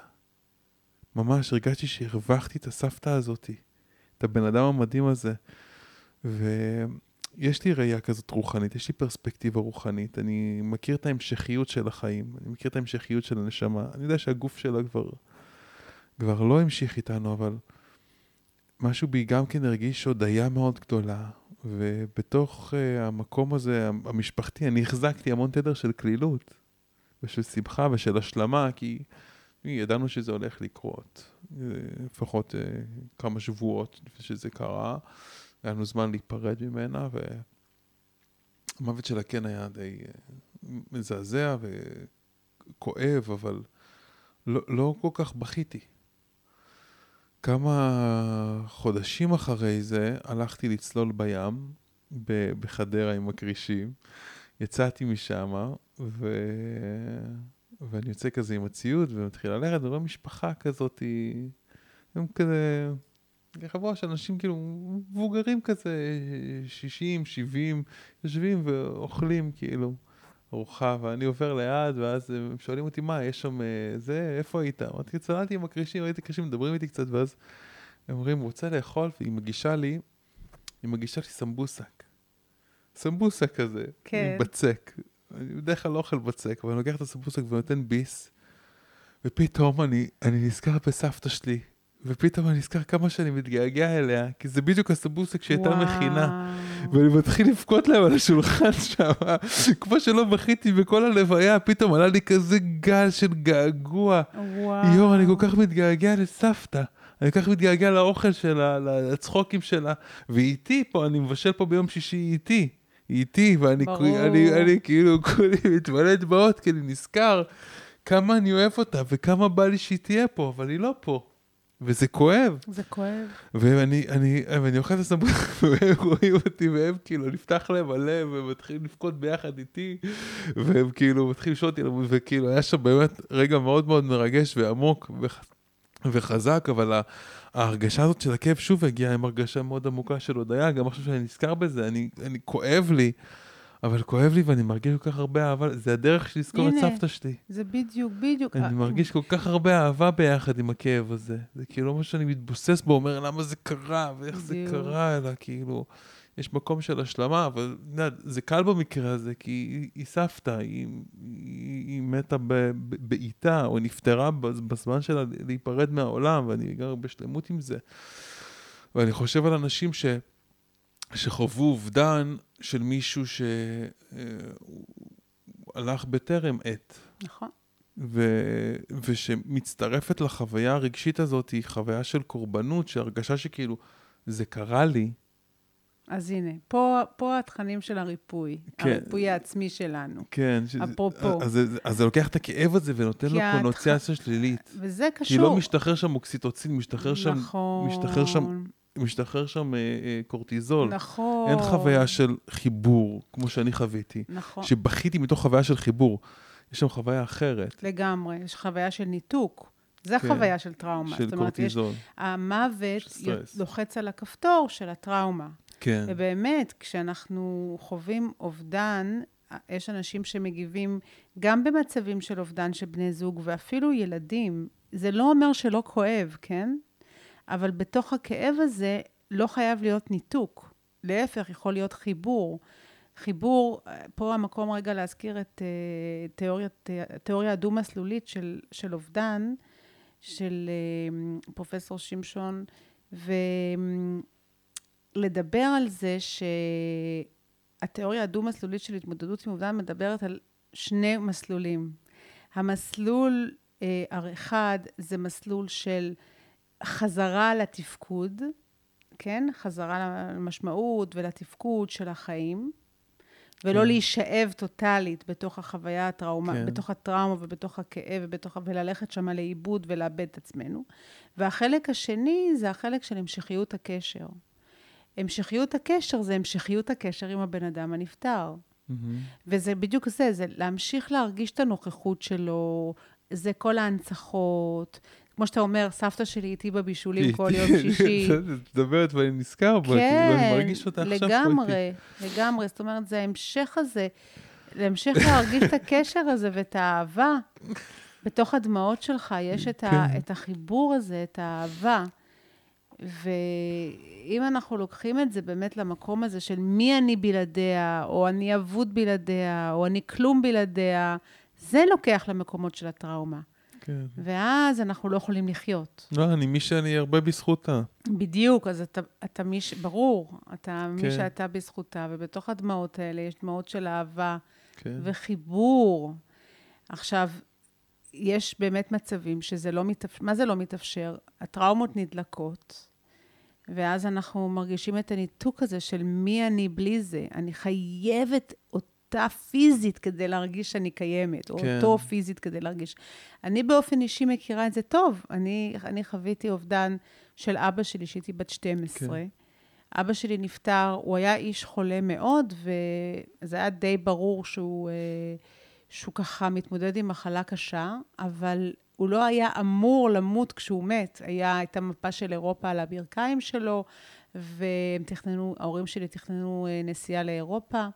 Speaker 1: ממש הרגשתי שהרווחתי את הסבתא הזאתי, את הבן אדם המדהים הזה. ויש לי ראייה כזאת רוחנית, יש לי פרספקטיבה רוחנית, אני מכיר את ההמשכיות של החיים, אני מכיר את ההמשכיות של הנשמה, אני יודע שהגוף שלה כבר, כבר לא המשיך איתנו, אבל משהו בי גם כן הרגיש הודיה מאוד גדולה, ובתוך uh, המקום הזה, המשפחתי, אני החזקתי המון תדר של כלילות, ושל שמחה ושל השלמה, כי ידענו שזה הולך לקרות. אה, לפחות אה, כמה שבועות לפני שזה קרה. היה לנו זמן להיפרד ממנה, והמוות שלה כן היה די אה, מזעזע וכואב, אבל לא, לא כל כך בכיתי. כמה חודשים אחרי זה הלכתי לצלול בים בחדרה עם הכרישים. יצאתי משם, ו... ואני יוצא כזה עם הציוד ומתחיל ללכת, ורואה משפחה כזאת, הם כזה, חבורה של אנשים כאילו מבוגרים כזה, 60, 70, יושבים ואוכלים כאילו ארוחה, ואני עובר ליד, ואז הם שואלים אותי, מה, יש שם אה, זה, איפה היית? אמרתי, צללתי עם הקרישים, ראיתי קרישים, מדברים איתי קצת, ואז הם אומרים, הוא רוצה לאכול, והיא מגישה לי, היא מגישה לי סמבוסק. סמבוסק כזה, כן. עם בצק. אני בדרך כלל לא אוכל בצק, אבל אני לוקח את הסמבוסק ונותן ביס, ופתאום אני, אני נזכר בסבתא שלי, ופתאום אני נזכר כמה שאני מתגעגע אליה, כי זה בדיוק הסמבוסק שהייתה מכינה. ואני מתחיל לבכות להם על השולחן שם, <laughs> כמו שלא בכיתי בכל הלוויה, פתאום עלה לי כזה גל של געגוע. וואו. יואו, אני כל כך מתגעגע לסבתא. אני כל כך מתגעגע לאוכל שלה, לצחוקים שלה, והיא איתי פה, אני מבשל פה ביום שישי איתי. היא איתי, ואני אני, אני, כאילו כולי מתמלא דמעות, כי אני נזכר כמה אני אוהב אותה וכמה בא לי שהיא תהיה פה, אבל היא לא פה. וזה כואב.
Speaker 2: זה כואב.
Speaker 1: ואני אני, אני אוכל את הסמכות, <laughs> והם רואים אותי, והם כאילו, נפתח להם הלב, והם מתחילים לבכות ביחד איתי, והם כאילו מתחילים לשאול אותי, וכאילו, היה שם באמת רגע מאוד מאוד מרגש ועמוק וחזק, אבל ההרגשה הזאת של הכאב שוב הגיעה עם הרגשה מאוד עמוקה של הודיה, גם עכשיו שאני נזכר בזה, אני, אני כואב לי, אבל כואב לי ואני מרגיש כל כך הרבה אהבה, זה הדרך שלי לזכור את סבתא שלי.
Speaker 2: זה בדיוק, בדיוק.
Speaker 1: אני מרגיש כל כך הרבה אהבה ביחד עם הכאב הזה. זה כאילו מה שאני מתבוסס בו, אומר למה זה קרה, ואיך זה קרה, אלא כאילו... יש מקום של השלמה, אבל זה קל במקרה הזה, כי היא, היא סבתא, היא, היא, היא מתה בעיטה, או נפטרה בזמן שלה להיפרד מהעולם, ואני גר בשלמות עם זה. ואני חושב על אנשים ש, שחוו אובדן של מישהו שהלך בטרם עת.
Speaker 2: נכון.
Speaker 1: ו, ושמצטרפת לחוויה הרגשית הזאת, היא חוויה של קורבנות, שהרגשה שכאילו, זה קרה לי,
Speaker 2: אז הנה, פה, פה התכנים של הריפוי, כן. הריפוי העצמי שלנו.
Speaker 1: כן.
Speaker 2: אפרופו.
Speaker 1: אז, אז, אז זה לוקח את הכאב הזה ונותן לו קונוציאציה התח... שלילית.
Speaker 2: וזה קשור.
Speaker 1: כי לא משתחרר שם אוקסיטוצין, משתחרר שם... נכון. משתחרר שם... משתחרר שם אה, אה, קורטיזול.
Speaker 2: נכון.
Speaker 1: אין חוויה של חיבור, כמו שאני חוויתי.
Speaker 2: נכון.
Speaker 1: שבכיתי מתוך חוויה של חיבור. יש שם חוויה אחרת.
Speaker 2: לגמרי, יש חוויה של ניתוק. זה כן, חוויה של טראומה.
Speaker 1: של קורטיזול.
Speaker 2: אומרת, יש, המוות לוחץ על הכפתור של הטראומה.
Speaker 1: כן.
Speaker 2: ובאמת, כשאנחנו חווים אובדן, יש אנשים שמגיבים גם במצבים של אובדן של בני זוג, ואפילו ילדים. זה לא אומר שלא כואב, כן? אבל בתוך הכאב הזה לא חייב להיות ניתוק. להפך, יכול להיות חיבור. חיבור, פה המקום רגע להזכיר את uh, תיאוריית, התיאוריה הדו-מסלולית של, של אובדן, של uh, פרופסור שמשון, ו... לדבר על זה שהתיאוריה הדו-מסלולית של התמודדות עם אובדן מדברת על שני מסלולים. המסלול אה, האחד זה מסלול של חזרה לתפקוד, כן? חזרה למשמעות ולתפקוד של החיים, ולא כן. להישאב טוטאלית בתוך החוויה הטראומה, כן. בתוך הטראומה ובתוך הכאב ובתוך, וללכת שם לאיבוד ולאבד את עצמנו. והחלק השני זה החלק של המשכיות הקשר. המשכיות הקשר זה המשכיות הקשר עם הבן אדם הנפטר. Mm-hmm. וזה בדיוק זה, זה להמשיך להרגיש את הנוכחות שלו, זה כל ההנצחות. כמו שאתה אומר, סבתא שלי איתי בבישולים כל יום שישי. <laughs>
Speaker 1: את מדברת ואני נזכר
Speaker 2: כן,
Speaker 1: כאילו, אני מרגיש אותה עכשיו.
Speaker 2: לגמרי, לגמרי. זאת אומרת, זה ההמשך הזה, להמשך להרגיש את הקשר הזה ואת האהבה. בתוך הדמעות שלך יש את, ה, כן. את החיבור הזה, את האהבה. ואם אנחנו לוקחים את זה באמת למקום הזה של מי אני בלעדיה, או אני אבוד בלעדיה, או אני כלום בלעדיה, זה לוקח למקומות של הטראומה.
Speaker 1: כן.
Speaker 2: ואז אנחנו לא יכולים לחיות.
Speaker 1: לא, אני מי שאני הרבה בזכותה.
Speaker 2: בדיוק, אז אתה, אתה מי ש... ברור, אתה כן. מי שאתה בזכותה, ובתוך הדמעות האלה יש דמעות של אהבה כן. וחיבור. עכשיו, יש באמת מצבים שזה לא מתאפשר, מה זה לא מתאפשר? הטראומות נדלקות, ואז אנחנו מרגישים את הניתוק הזה של מי אני בלי זה. אני חייבת אותה פיזית כדי להרגיש שאני קיימת, או
Speaker 1: כן.
Speaker 2: אותו פיזית כדי להרגיש. אני באופן אישי מכירה את זה טוב. אני, אני חוויתי אובדן של אבא שלי, שהייתי בת 12.
Speaker 1: כן.
Speaker 2: אבא שלי נפטר, הוא היה איש חולה מאוד, וזה היה די ברור שהוא, אה, שהוא ככה מתמודד עם מחלה קשה, אבל הוא לא היה אמור למות כשהוא מת. היה, הייתה מפה של אירופה על הברכיים שלו, והם תכננו, ההורים שלי תכננו אה, נסיעה לאירופה.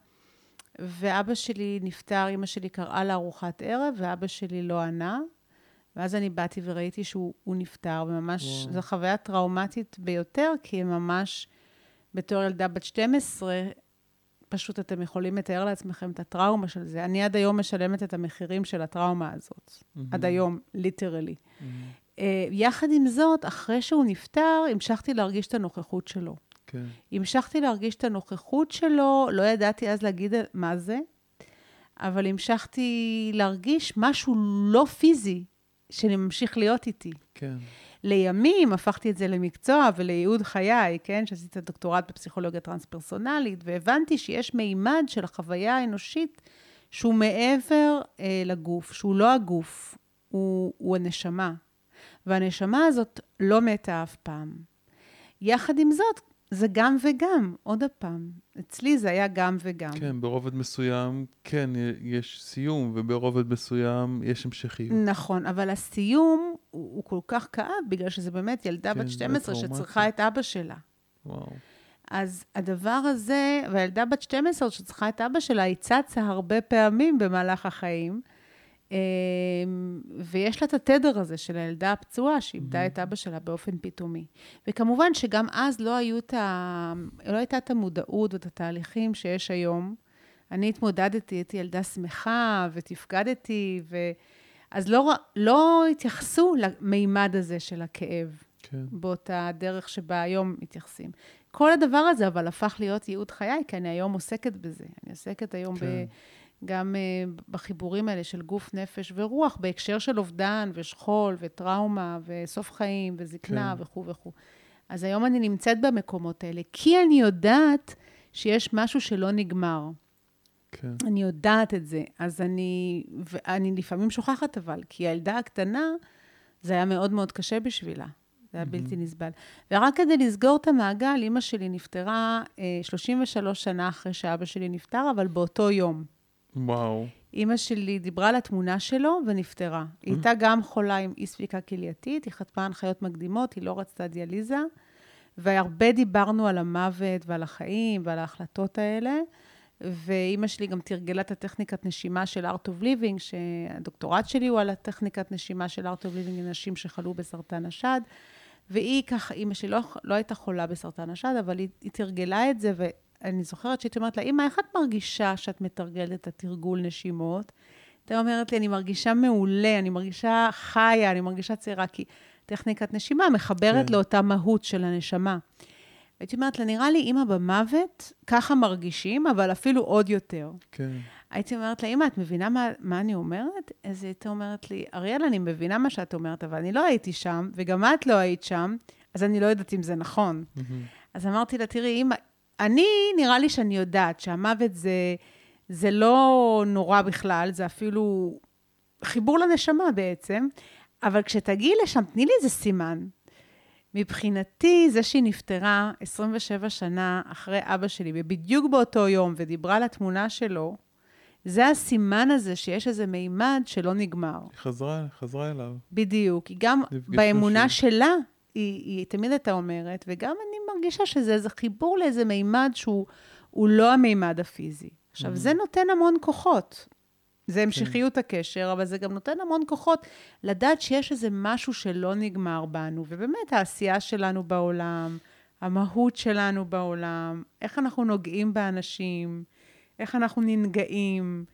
Speaker 2: ואבא שלי נפטר, אימא שלי קראה לארוחת ערב, ואבא שלי לא ענה. ואז אני באתי וראיתי שהוא הוא נפטר, וממש,
Speaker 1: וואו.
Speaker 2: זו חוויה טראומטית ביותר, כי ממש, בתור ילדה בת 12, פשוט אתם יכולים לתאר לעצמכם את הטראומה של זה. אני עד היום משלמת את המחירים של הטראומה הזאת. עד היום, ליטרלי. Uh, יחד עם זאת, אחרי שהוא נפטר, המשכתי להרגיש את הנוכחות שלו.
Speaker 1: כן.
Speaker 2: המשכתי להרגיש את הנוכחות שלו, לא ידעתי אז להגיד מה זה, אבל המשכתי להרגיש משהו לא פיזי שממשיך להיות איתי.
Speaker 1: כן.
Speaker 2: לימים הפכתי את זה למקצוע ולייעוד חיי, כן? שעשיתי את הדוקטורט בפסיכולוגיה טרנס-פרסונלית, והבנתי שיש מימד של החוויה האנושית שהוא מעבר אה, לגוף, שהוא לא הגוף, הוא, הוא הנשמה. והנשמה הזאת לא מתה אף פעם. יחד עם זאת, זה גם וגם, עוד פעם. אצלי זה היה גם וגם.
Speaker 1: כן, ברובד מסוים, כן, יש סיום, וברובד מסוים יש המשכיות.
Speaker 2: נכון, אבל הסיום הוא, הוא כל כך כאב, בגלל שזה באמת ילדה
Speaker 1: כן,
Speaker 2: בת 12
Speaker 1: וטראומטי.
Speaker 2: שצריכה את אבא שלה.
Speaker 1: וואו.
Speaker 2: אז הדבר הזה, והילדה בת 12 שצריכה את אבא שלה, היא צצה הרבה פעמים במהלך החיים, ויש לה את התדר הזה של הילדה הפצועה, שאיבדה את אבא שלה באופן פתאומי. וכמובן שגם אז לא, היו את ה... לא הייתה את המודעות ואת התהליכים שיש היום. אני התמודדתי, הייתי ילדה שמחה ותפקדתי, ו... אז לא, לא התייחסו למימד הזה של הכאב.
Speaker 1: כן.
Speaker 2: באותה דרך שבה היום מתייחסים. כל הדבר הזה אבל הפך להיות ייעוד חיי, כי אני היום עוסקת בזה. אני עוסקת היום
Speaker 1: כן.
Speaker 2: ב, גם uh, בחיבורים האלה של גוף, נפש ורוח, בהקשר של אובדן ושכול וטראומה וסוף חיים וזקנה
Speaker 1: כן.
Speaker 2: וכו' וכו'. אז היום אני נמצאת במקומות האלה, כי אני יודעת שיש משהו שלא נגמר.
Speaker 1: כן.
Speaker 2: אני יודעת את זה. אז אני, ואני לפעמים שוכחת אבל, כי הילדה הקטנה, זה היה מאוד מאוד קשה בשבילה. זה היה בלתי נסבל. ורק כדי לסגור את המעגל, אימא שלי נפטרה אה, 33 שנה אחרי שאבא שלי נפטר, אבל באותו יום.
Speaker 1: וואו.
Speaker 2: אימא שלי דיברה על התמונה שלו ונפטרה. היא הייתה גם חולה עם אי ספיקה כלייתית, היא חטפה הנחיות מקדימות, היא לא רצתה דיאליזה, והרבה דיברנו על המוות ועל החיים ועל ההחלטות האלה. ואימא שלי גם תרגלה את הטכניקת נשימה של Art of Living, שהדוקטורט שלי הוא על הטכניקת נשימה של Art of Living לנשים שחלו בסרטן השד. והיא ככה, אימא שלי לא, לא הייתה חולה בסרטן השד, אבל היא, היא תרגלה את זה, ואני זוכרת שהייתי אומרת לה, אמא, איך את מרגישה שאת מתרגלת את התרגול נשימות? הייתה אומרת לי, אני מרגישה מעולה, אני מרגישה חיה, אני מרגישה צעירה, כי טכניקת נשימה מחברת
Speaker 1: כן.
Speaker 2: לאותה מהות של הנשמה. הייתי אומרת לה, נראה לי אימא במוות, ככה מרגישים, אבל אפילו עוד יותר.
Speaker 1: כן.
Speaker 2: הייתי אומרת לה, אמא, את מבינה מה, מה אני אומרת? אז היא הייתה אומרת לי, אריאל, אני מבינה מה שאת אומרת, אבל אני לא הייתי שם, וגם את לא היית שם, אז אני לא יודעת אם זה נכון.
Speaker 1: מהמם.
Speaker 2: אז אמרתי לה, תראי, אמא, אני, נראה לי שאני יודעת שהמוות זה, זה לא נורא בכלל, זה אפילו חיבור לנשמה בעצם, אבל כשתגיעי לשם, תני לי איזה סימן. מבחינתי, זה שהיא נפטרה 27 שנה אחרי אבא שלי, ובדיוק באותו יום, ודיברה על התמונה שלו, זה הסימן הזה שיש איזה מימד שלא נגמר.
Speaker 1: היא חזרה, חזרה אליו.
Speaker 2: בדיוק. היא גם באמונה
Speaker 1: שוב.
Speaker 2: שלה, היא, היא תמיד הייתה אומרת, וגם אני מרגישה שזה איזה חיבור לאיזה מימד שהוא הוא לא המימד הפיזי. עכשיו, זה נותן המון כוחות. זה המשכיות הקשר, אבל זה גם נותן המון כוחות לדעת שיש איזה משהו שלא נגמר בנו, ובאמת העשייה שלנו בעולם, המהות שלנו בעולם, איך אנחנו נוגעים באנשים, איך אנחנו ננגעים,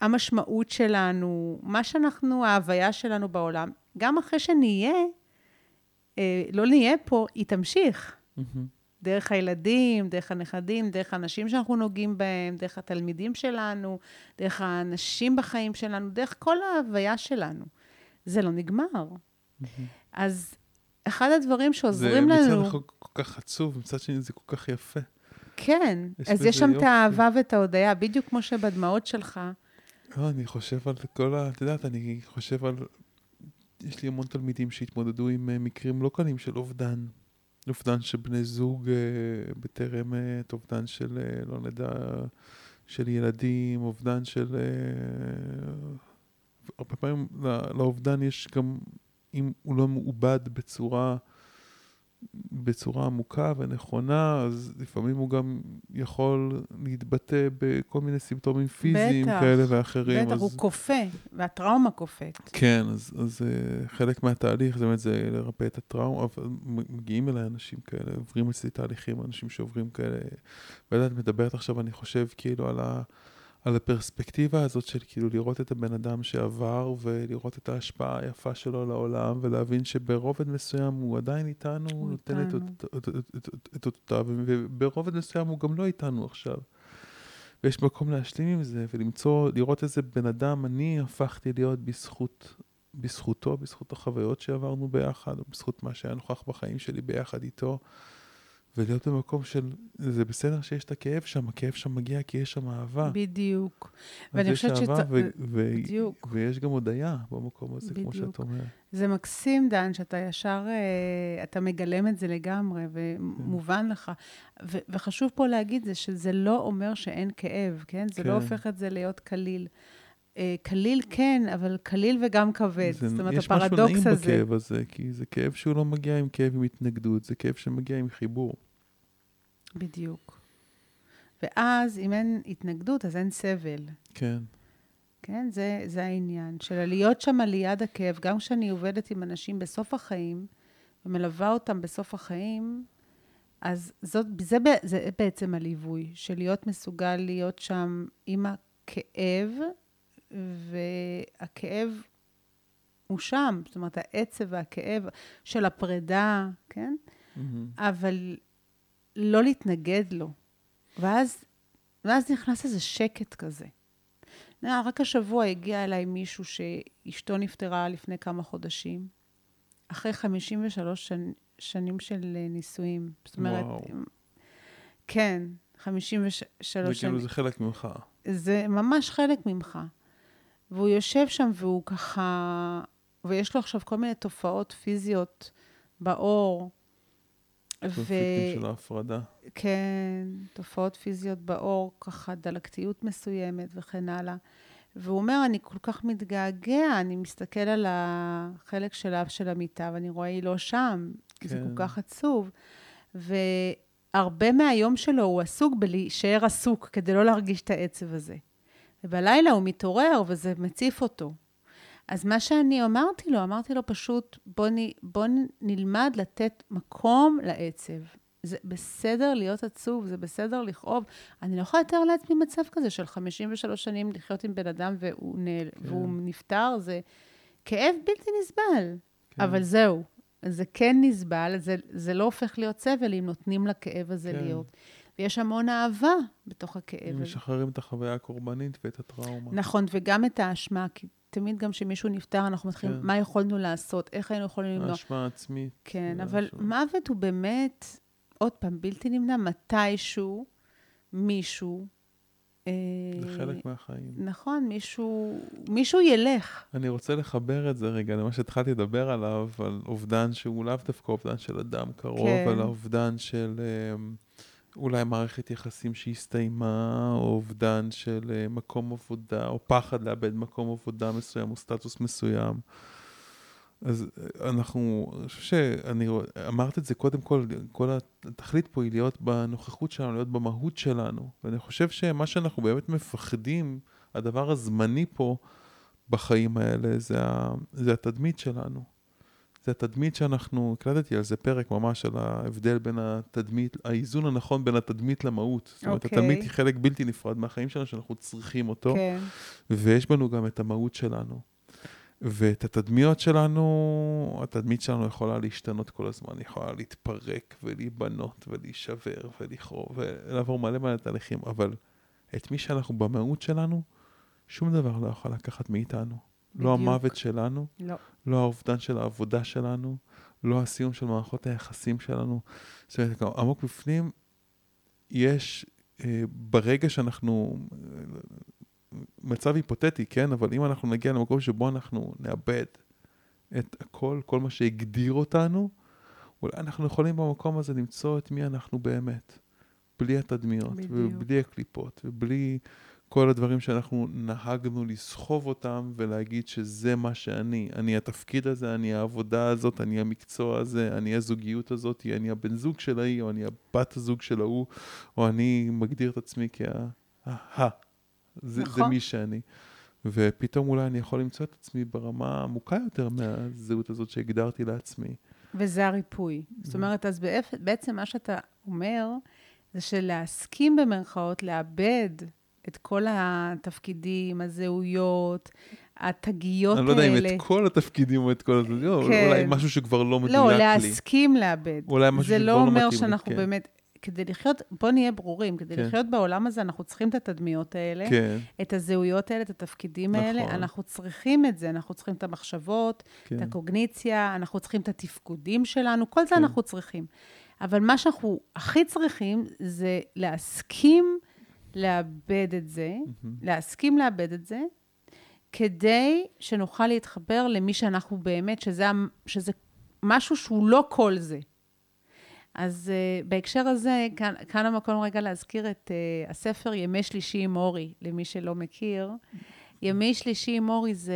Speaker 2: המשמעות שלנו, מה שאנחנו, ההוויה שלנו בעולם. גם אחרי שנהיה, לא נהיה פה, היא תמשיך.
Speaker 1: מהמם.
Speaker 2: דרך הילדים, דרך הנכדים, דרך האנשים שאנחנו נוגעים בהם, דרך התלמידים שלנו, דרך האנשים בחיים שלנו, דרך כל ההוויה שלנו. זה לא נגמר. אז אחד הדברים
Speaker 1: זה
Speaker 2: שעוזרים
Speaker 1: מצד
Speaker 2: לנו...
Speaker 1: אחד כל כך עצוב, מצד שני זה כל כך יפה.
Speaker 2: כן,
Speaker 1: יש
Speaker 2: אז יש שם את
Speaker 1: יופי.
Speaker 2: האהבה ואת ההודיה, בדיוק כמו שבדמעות שלך.
Speaker 1: לא, אני חושב על כל ה... את יודעת, אני חושב על... יש לי המון תלמידים שהתמודדו עם אה, מקרים לא קלים של אובדן. אובדן של בני זוג אה, בטרם עת, אובדן של, אה, לא נדע, של ילדים, אובדן של... אה, הרבה פעמים לא- לאובדן יש גם, אם הוא לא מעובד בצורה... בצורה עמוקה ונכונה, אז לפעמים הוא גם יכול להתבטא בכל מיני סימפטומים פיזיים
Speaker 2: בטח,
Speaker 1: כאלה ואחרים.
Speaker 2: בטח,
Speaker 1: אז,
Speaker 2: הוא כופה, והטראומה כופת.
Speaker 1: כן, אז, אז uh, חלק מהתהליך זה באמת זה לרפא את הטראומה, אבל מגיעים אליי אנשים כאלה, עוברים אצלי תהליכים, אנשים שעוברים כאלה, ואת מדברת עכשיו, אני חושב כאילו על, ה, על הפרספקטיבה הזאת של כאילו לראות את הבן אדם שעבר, ולראות את ההשפעה היפה שלו על העולם, ולהבין שברובד מסוים הוא עדיין איתנו, הוא נותן את אותותיו, וברובד מסוים הוא גם לא איתנו עכשיו. ויש מקום להשלים עם זה, ולמצוא, לראות איזה בן אדם אני הפכתי להיות בזכות, בזכותו, בזכות החוויות שעברנו ביחד, או בזכות מה שהיה נוכח בחיים שלי ביחד איתו, ולהיות במקום של, זה בסדר שיש את הכאב שם, הכאב שם מגיע כי יש שם אהבה.
Speaker 2: בדיוק. ואני חושבת
Speaker 1: אהבה
Speaker 2: שת-
Speaker 1: ו- ו-
Speaker 2: בדיוק.
Speaker 1: ויש גם הודיה במקום הזה, כמו
Speaker 2: בדיוק.
Speaker 1: שאת אומרת.
Speaker 2: זה מקסים, דן, שאתה ישר, אה, אתה מגלם את זה לגמרי, ומובן לך. ו- וחשוב פה להגיד זה שזה לא אומר שאין כאב, כן? זה לא
Speaker 1: כן.
Speaker 2: הופך את זה להיות קליל. אה, קליל כן, אבל קליל וגם כבד.
Speaker 1: זה-
Speaker 2: זאת אומרת,
Speaker 1: יש משהו
Speaker 2: הפרדוקס
Speaker 1: נעים
Speaker 2: הזה.
Speaker 1: בכאב הזה, כי זה כאב שהוא לא מגיע עם כאב עם התנגדות, זה כאב שמגיע עם חיבור.
Speaker 2: בדיוק. ואז, אם אין התנגדות, אז אין סבל.
Speaker 1: כן.
Speaker 2: כן, זה, זה העניין. של להיות שם ליד הכאב, גם כשאני עובדת עם אנשים בסוף החיים, ומלווה אותם בסוף החיים, אז זאת, זה, זה בעצם הליווי, של להיות מסוגל להיות שם עם הכאב, והכאב הוא שם, זאת אומרת, העצב והכאב של הפרידה, כן?
Speaker 1: מהמם.
Speaker 2: אבל לא להתנגד לו. ואז, ואז נכנס איזה שקט כזה. נה, רק השבוע הגיע אליי מישהו שאשתו נפטרה לפני כמה חודשים, אחרי 53 שנ, שנים של אה, נישואים. זאת אומרת,
Speaker 1: וואו.
Speaker 2: כן, 53
Speaker 1: זה
Speaker 2: שנים.
Speaker 1: כאילו זה חלק ממך.
Speaker 2: זה ממש חלק ממך. והוא יושב שם והוא ככה, ויש לו עכשיו כל מיני תופעות פיזיות בעור.
Speaker 1: קונפליקטים של ההפרדה.
Speaker 2: כן, תופעות פיזיות בעור, ככה דלקתיות מסוימת וכן הלאה. והוא אומר, אני כל כך מתגעגע, אני מסתכל על החלק של האף של המיטה, ואני רואה, היא לא שם. כן. זה
Speaker 1: כן.
Speaker 2: כל כך עצוב. והרבה מהיום שלו הוא עסוק בלהישאר עסוק, כדי לא להרגיש את העצב הזה. ובלילה הוא מתעורר, וזה מציף אותו. אז מה שאני אמרתי לו, אמרתי לו פשוט, בוא, נ, בוא נלמד לתת מקום לעצב. זה בסדר להיות עצוב, זה בסדר לכאוב. אני לא יכולה לתאר לעצמי מצב כזה של 53 שנים לחיות עם בן אדם והוא, נעל,
Speaker 1: כן.
Speaker 2: והוא נפטר, זה כאב בלתי נסבל.
Speaker 1: כן.
Speaker 2: אבל זהו, זה כן נסבל, זה, זה לא הופך להיות סבל אם נותנים לכאב הזה
Speaker 1: כן.
Speaker 2: להיות. ויש המון אהבה בתוך הכאב.
Speaker 1: משחררים את החוויה הקורבנית ואת הטראומה.
Speaker 2: נכון, וגם את האשמה, כי תמיד גם כשמישהו נפטר, אנחנו מתחילים,
Speaker 1: כן.
Speaker 2: מה יכולנו לעשות, איך היינו יכולים למנוע.
Speaker 1: האשמה העצמית.
Speaker 2: כן, אבל
Speaker 1: האשמה.
Speaker 2: מוות הוא באמת, עוד פעם, בלתי נמנע, מתישהו, מישהו... אה,
Speaker 1: זה חלק מהחיים.
Speaker 2: נכון, מישהו, מישהו ילך.
Speaker 1: אני רוצה לחבר את זה רגע למה שהתחלתי לדבר עליו, על אובדן שהוא לאו דווקא אובדן של אדם קרוב,
Speaker 2: כן.
Speaker 1: אלא אובדן של אמ, אולי מערכת יחסים שהסתיימה, או אובדן של אה, מקום עבודה, או פחד לאבד מקום עבודה מסוים, או סטטוס מסוים. אז אה, אנחנו, אני חושב שאני אמרת את זה קודם כל, כל התכלית פה היא להיות בנוכחות שלנו, להיות במהות שלנו. ואני חושב שמה שאנחנו באמת מפחדים, הדבר הזמני פה בחיים האלה, זה, ה, זה התדמית שלנו. זה התדמית שאנחנו, הקלטתי על זה פרק ממש על ההבדל בין התדמית, האיזון הנכון בין התדמית למהות. זאת אומרת,
Speaker 2: אוקיי.
Speaker 1: התדמית היא חלק בלתי נפרד מהחיים שלנו, שאנחנו צריכים אותו.
Speaker 2: כן,
Speaker 1: ויש בנו גם את המהות שלנו. ואת התדמיות שלנו, התדמית שלנו יכולה להשתנות כל הזמן, היא יכולה להתפרק ולהיבנות ולהישבר ולכרוב ולעבור מלא מלא תהליכים, אבל את מי שאנחנו במהות שלנו, שום דבר לא יכול לקחת מאיתנו. לא
Speaker 2: בדיוק.
Speaker 1: המוות שלנו,
Speaker 2: לא.
Speaker 1: לא האובדן של העבודה שלנו, לא הסיום של מערכות היחסים שלנו. זאת אומרת, עמוק בפנים, יש, אה, ברגע שאנחנו, מצב היפותטי, כן? אבל אם אנחנו נגיע למקום שבו אנחנו נאבד את הכל, כל מה שהגדיר אותנו, אולי אנחנו יכולים במקום הזה למצוא את מי אנחנו באמת. בלי התדמיות,
Speaker 2: בדיוק.
Speaker 1: ובלי הקליפות, ובלי כל הדברים שאנחנו נהגנו לסחוב אותם ולהגיד שזה מה שאני. אני התפקיד הזה, אני העבודה הזאת, אני המקצוע הזה, אני הזוגיות הזאת, אני הבן זוג של ההיא, או אני הבת הזוג של ההוא, או אני מגדיר את עצמי כה... זה,
Speaker 2: נכון.
Speaker 1: זה מי שאני. ופתאום אולי אני יכול למצוא את עצמי ברמה עמוקה יותר מהזהות הזאת שהגדרתי לעצמי.
Speaker 2: וזה הריפוי. זאת. אומרת, אז בעצ- בעצם מה שאתה אומר, זה שלהסכים במרכאות, לאבד את כל התפקידים, הזהויות, התגיות
Speaker 1: אני לא יודע
Speaker 2: האלה.
Speaker 1: אם את כל התפקידים או את כל הזה, לא,
Speaker 2: כן.
Speaker 1: אולי משהו שכבר לא מדויק
Speaker 2: לא,
Speaker 1: לי.
Speaker 2: להסכים לאבד.
Speaker 1: אולי משהו
Speaker 2: זה
Speaker 1: שכבר
Speaker 2: לא
Speaker 1: לא
Speaker 2: אומר
Speaker 1: מתאים לי,
Speaker 2: שאנחנו
Speaker 1: כן.
Speaker 2: באמת... כדי לחיות, בוא נהיה ברורים, כדי
Speaker 1: כן.
Speaker 2: לחיות בעולם הזה, אנחנו צריכים את התדמיות האלה,
Speaker 1: כן,
Speaker 2: את הזהויות האלה, את התפקידים האלה,
Speaker 1: נכון.
Speaker 2: אנחנו צריכים את זה, אנחנו צריכים את המחשבות,
Speaker 1: כן.
Speaker 2: את הקוגניציה, אנחנו צריכים את התפקודים שלנו, כל זה
Speaker 1: כן.
Speaker 2: אנחנו צריכים. אבל מה שאנחנו הכי צריכים זה להסכים לאבד את זה,
Speaker 1: מהמם.
Speaker 2: להסכים לאבד את זה, כדי שנוכל להתחבר למי שאנחנו באמת, שזה, שזה משהו שהוא לא כל זה. אז uh, בהקשר הזה, כאן, כאן המקום רגע להזכיר את uh, הספר ימי שלישי עם אורי, למי שלא מכיר. ימי שלישי עם אורי זה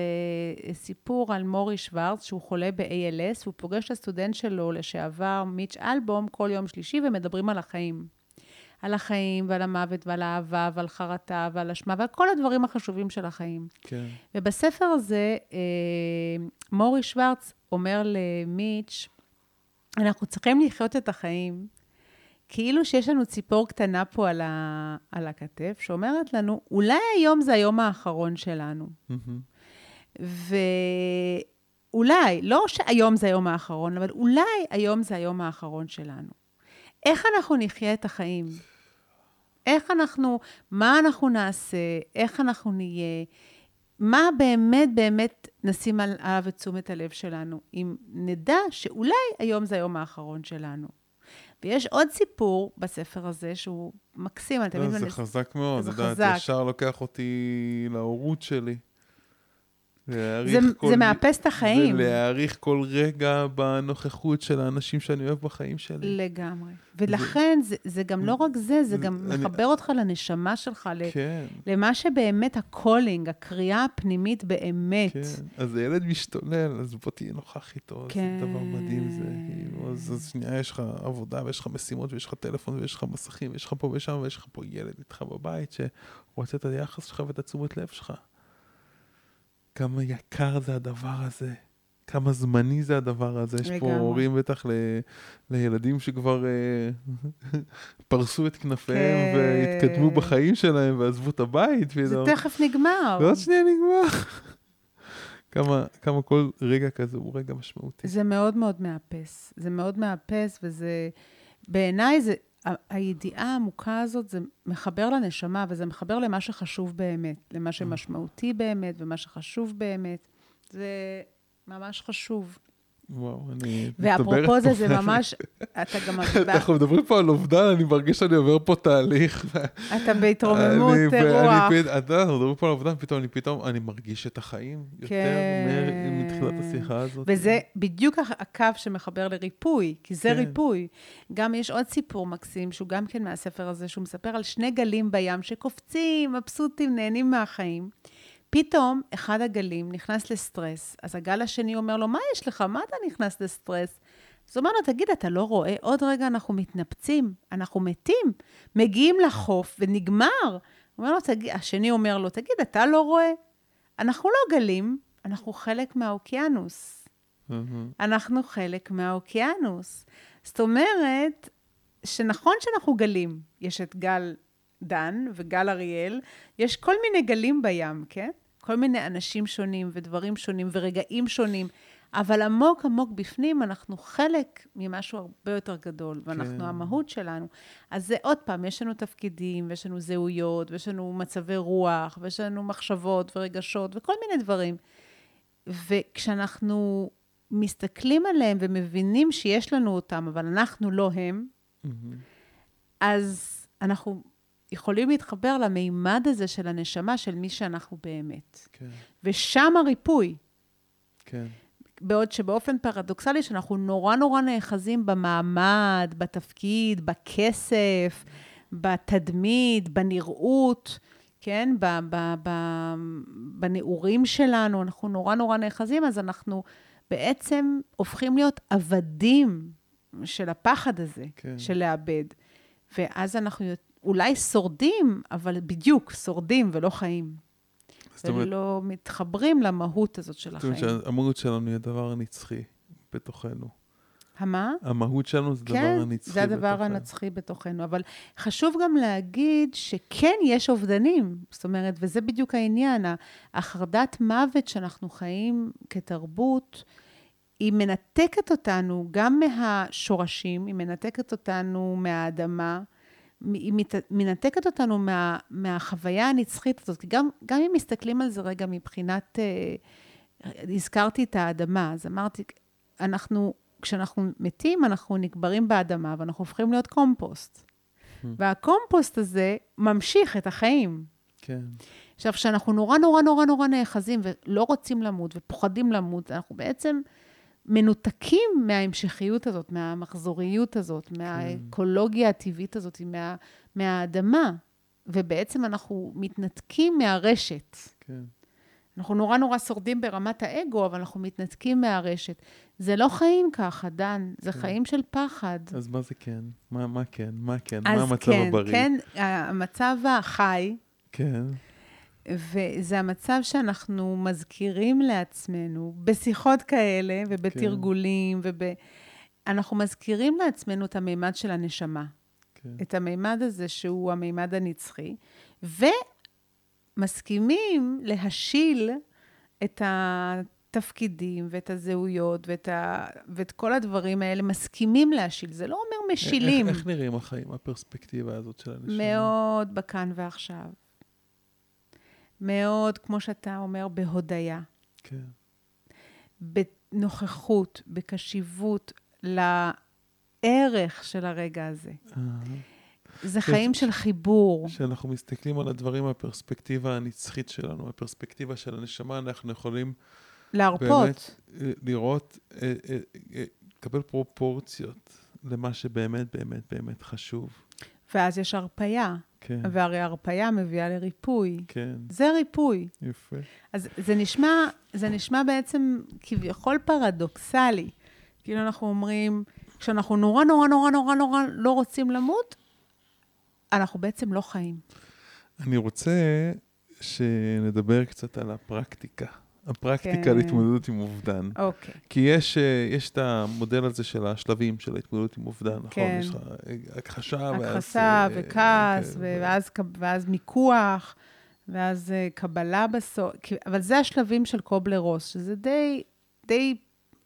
Speaker 2: אה, סיפור על מורי שוורץ, שהוא חולה ב-ALS, והוא פוגש את הסטודנט שלו לשעבר, מיץ' אלבום, כל יום שלישי, ומדברים על החיים. על החיים ועל המוות ועל האהבה ועל חרטה ועל אשמה ועל כל הדברים החשובים של החיים.
Speaker 1: כן.
Speaker 2: ובספר הזה, אה, מורי שוורץ אומר למיץ', אנחנו צריכים לחיות את החיים כאילו שיש לנו ציפור קטנה פה על, ה, על הכתף, שאומרת לנו, אולי היום זה היום האחרון שלנו.
Speaker 1: מהמם.
Speaker 2: ואולי, לא שהיום זה היום האחרון, אבל אולי היום זה היום האחרון שלנו. איך אנחנו נחיה את החיים? איך אנחנו, מה אנחנו נעשה? איך אנחנו נהיה? מה באמת באמת נשים על- עליו את תשומת הלב שלנו, אם נדע שאולי היום זה היום האחרון שלנו. ויש עוד סיפור בספר הזה שהוא מקסים, אני תמיד...
Speaker 1: לא, זה חזק מאוד,
Speaker 2: זה חזק.
Speaker 1: ישר לוקח אותי להורות שלי. להעריך
Speaker 2: זה,
Speaker 1: כל
Speaker 2: זה מאפס את החיים.
Speaker 1: ולהעריך כל רגע בנוכחות של האנשים שאני אוהב בחיים שלי.
Speaker 2: לגמרי. ולכן זה, זה גם לא רק זה, זה גם
Speaker 1: אני-
Speaker 2: מחבר אותך לנשמה שלך,
Speaker 1: כן,
Speaker 2: למה שבאמת ה calling, הקריאה הפנימית באמת.
Speaker 1: כן. אז הילד משתולל, אז בוא תהיה נוכח איתו,
Speaker 2: כן.
Speaker 1: זה דבר מדהים זה. כאילו, אז אז שנייה יש לך עבודה ויש לך משימות ויש לך טלפון ויש לך מסכים ויש לך פה ושם ויש לך פה ילד איתך בבית שרוצה את היחס שלך ואת התשומת לב שלך. כמה יקר זה הדבר הזה. כמה זמני זה הדבר הזה. יש פה. הורים בטח ל, לילדים שכבר אה, פרסו את כנפיהם
Speaker 2: כן.
Speaker 1: והתקדמו בחיים שלהם ועזבו את הבית.
Speaker 2: זה
Speaker 1: פתאום.
Speaker 2: תכף נגמר.
Speaker 1: ועוד שנייה נגמר. כמה, כמה כל רגע כזה הוא רגע משמעותי.
Speaker 2: זה מאוד מאוד מאפס. זה מאוד מאפס, וזה... בעיניי זה... הידיעה העמוקה הזאת, זה מחבר לנשמה, וזה מחבר למה שחשוב באמת, למה שמשמעותי באמת, ומה שחשוב באמת. זה ממש חשוב.
Speaker 1: וואו, אני...
Speaker 2: ואפרופו זה, זה ממש... אתה גם... <laughs>
Speaker 1: אנחנו מדברים פה על אובדן, אני מרגיש שאני עובר פה תהליך.
Speaker 2: אתה בהתרוממות רוח.
Speaker 1: פת- אתה יודע, אנחנו מדברים פה על אובדן, פתאום אני פתאום, אני מרגיש את החיים יותר
Speaker 2: כן.
Speaker 1: מתחילת השיחה הזאת.
Speaker 2: וזה בדיוק הקו שמחבר לריפוי, כי זה
Speaker 1: כן.
Speaker 2: ריפוי. גם יש עוד סיפור מקסים, שהוא גם כן מהספר הזה, שהוא מספר על שני גלים בים שקופצים, מבסוטים, נהנים מהחיים. פתאום אחד הגלים נכנס לסטרס, אז הגל השני אומר לו, מה יש לך? מה אתה נכנס לסטרס? אז הוא אומר לו, תגיד, אתה לא רואה? עוד רגע אנחנו מתנפצים, אנחנו מתים, מגיעים לחוף ונגמר. אומר לו, תגיד, השני אומר לו, תגיד, אתה לא רואה? אנחנו לא גלים, אנחנו חלק מהאוקיינוס. אנחנו חלק מהאוקיינוס. זאת אומרת, שנכון שאנחנו גלים, יש את גל דן וגל אריאל, יש כל מיני גלים בים, כן? כל מיני אנשים שונים ודברים שונים ורגעים שונים, אבל עמוק עמוק בפנים אנחנו חלק ממשהו הרבה יותר גדול, ואנחנו
Speaker 1: כן.
Speaker 2: המהות שלנו. אז זה עוד פעם, יש לנו תפקידים, ויש לנו זהויות, ויש לנו מצבי רוח, ויש לנו מחשבות ורגשות וכל מיני דברים. וכשאנחנו מסתכלים עליהם ומבינים שיש לנו אותם, אבל אנחנו לא הם,
Speaker 1: מהמם.
Speaker 2: אז אנחנו יכולים להתחבר למימד הזה של הנשמה, של מי שאנחנו באמת.
Speaker 1: כן,
Speaker 2: ושם הריפוי.
Speaker 1: כן,
Speaker 2: בעוד שבאופן פרדוקסלי, שאנחנו נורא נורא נאחזים במעמד, בתפקיד, בכסף, בתדמית, בנראות, כן? ב- ב- ב- בנעורים שלנו, אנחנו נורא נורא נאחזים, אז אנחנו בעצם הופכים להיות עבדים של הפחד הזה,
Speaker 1: כן.
Speaker 2: של לאבד. ואז אנחנו אולי שורדים, אבל בדיוק, שורדים ולא חיים.
Speaker 1: זאת אומרת,
Speaker 2: ולא מתחברים למהות הזאת של
Speaker 1: זאת אומרת
Speaker 2: החיים.
Speaker 1: שהמהות שלנו היא הדבר הנצחי בתוכנו.
Speaker 2: המה?
Speaker 1: המהות שלנו זה
Speaker 2: כן,
Speaker 1: הנצחי
Speaker 2: זה הדבר
Speaker 1: בתוכנו.
Speaker 2: הנצחי בתוכנו. אבל חשוב גם להגיד שכן, יש אובדנים. זאת אומרת, וזה בדיוק העניין, החרדת מוות שאנחנו חיים כתרבות, היא מנתקת אותנו גם מהשורשים, היא מנתקת אותנו מהאדמה, היא מנתקת אותנו מה, מהחוויה הנצחית הזאת. כי גם, גם אם מסתכלים על זה רגע מבחינת, אה, הזכרתי את האדמה, אז אמרתי, אנחנו, כשאנחנו מתים, אנחנו נקברים באדמה ואנחנו הופכים להיות קומפוסט. והקומפוסט הזה ממשיך את החיים.
Speaker 1: כן,
Speaker 2: עכשיו, כשאנחנו נורא נורא נורא נורא נאחזים ולא רוצים למות ופוחדים למות, אנחנו בעצם מנותקים מההמשכיות הזאת, מהמחזוריות הזאת, מהאקולוגיה הטבעית הזאת, מה, מהאדמה, ובעצם אנחנו מתנתקים מהרשת.
Speaker 1: כן.
Speaker 2: אנחנו נורא נורא שורדים ברמת האגו, אבל אנחנו מתנתקים מהרשת. זה לא חיים ככה, דן, זה
Speaker 1: כן.
Speaker 2: חיים של פחד.
Speaker 1: אז מה זה כן? מה, מה כן? מה כן? מה
Speaker 2: אז
Speaker 1: המצב
Speaker 2: כן,
Speaker 1: הבריא?
Speaker 2: כן, המצב החי,
Speaker 1: כן,
Speaker 2: וזה המצב שאנחנו מזכירים לעצמנו בשיחות כאלה ובתרגולים, וב... אנחנו מזכירים לעצמנו את המימד של הנשמה,
Speaker 1: כן.
Speaker 2: את המימד הזה שהוא המימד הנצחי, ומסכימים להשיל את התפקידים ואת הזהויות ואת, ה... ואת כל הדברים האלה, מסכימים להשיל. זה לא אומר משילים.
Speaker 1: איך, איך נראים החיים, הפרספקטיבה הזאת של הנשמה?
Speaker 2: מאוד בכאן ועכשיו. מאוד, כמו שאתה אומר, בהודיה,
Speaker 1: כן,
Speaker 2: בנוכחות, בקשיבות לערך של הרגע הזה.
Speaker 1: אה,
Speaker 2: זה חיים של חיבור.
Speaker 1: כשאנחנו מסתכלים על הדברים מהפרספקטיבה הנצחית שלנו, מהפרספקטיבה של הנשמה, אנחנו יכולים
Speaker 2: להרפות.
Speaker 1: באמת אה, לראות, אה, אה, לקבל פרופורציות למה שבאמת באמת באמת חשוב.
Speaker 2: ואז יש הרפייה,
Speaker 1: כן,
Speaker 2: והרי הרפייה מביאה לריפוי.
Speaker 1: כן,
Speaker 2: זה ריפוי.
Speaker 1: יפה.
Speaker 2: אז זה נשמע, זה נשמע בעצם כביכול פרדוקסלי. כאילו אנחנו אומרים, כשאנחנו נורא נורא נורא נורא נורא לא רוצים למות, אנחנו בעצם לא חיים.
Speaker 1: אני רוצה שנדבר קצת על הפרקטיקה. הפרקטיקה
Speaker 2: כן.
Speaker 1: להתמודדות עם אובדן.
Speaker 2: אוקיי.
Speaker 1: כי יש, אה, יש את המודל הזה של השלבים של ההתמודדות עם אובדן, נכון?
Speaker 2: כן.
Speaker 1: יש לך אה, הכחשה, ואז...
Speaker 2: הכחסה
Speaker 1: אה,
Speaker 2: וכעס,
Speaker 1: כן,
Speaker 2: ואז, ואז מיקוח, ואז קבלה בסוף. אבל זה השלבים של קובלר רוס, שזה די, די,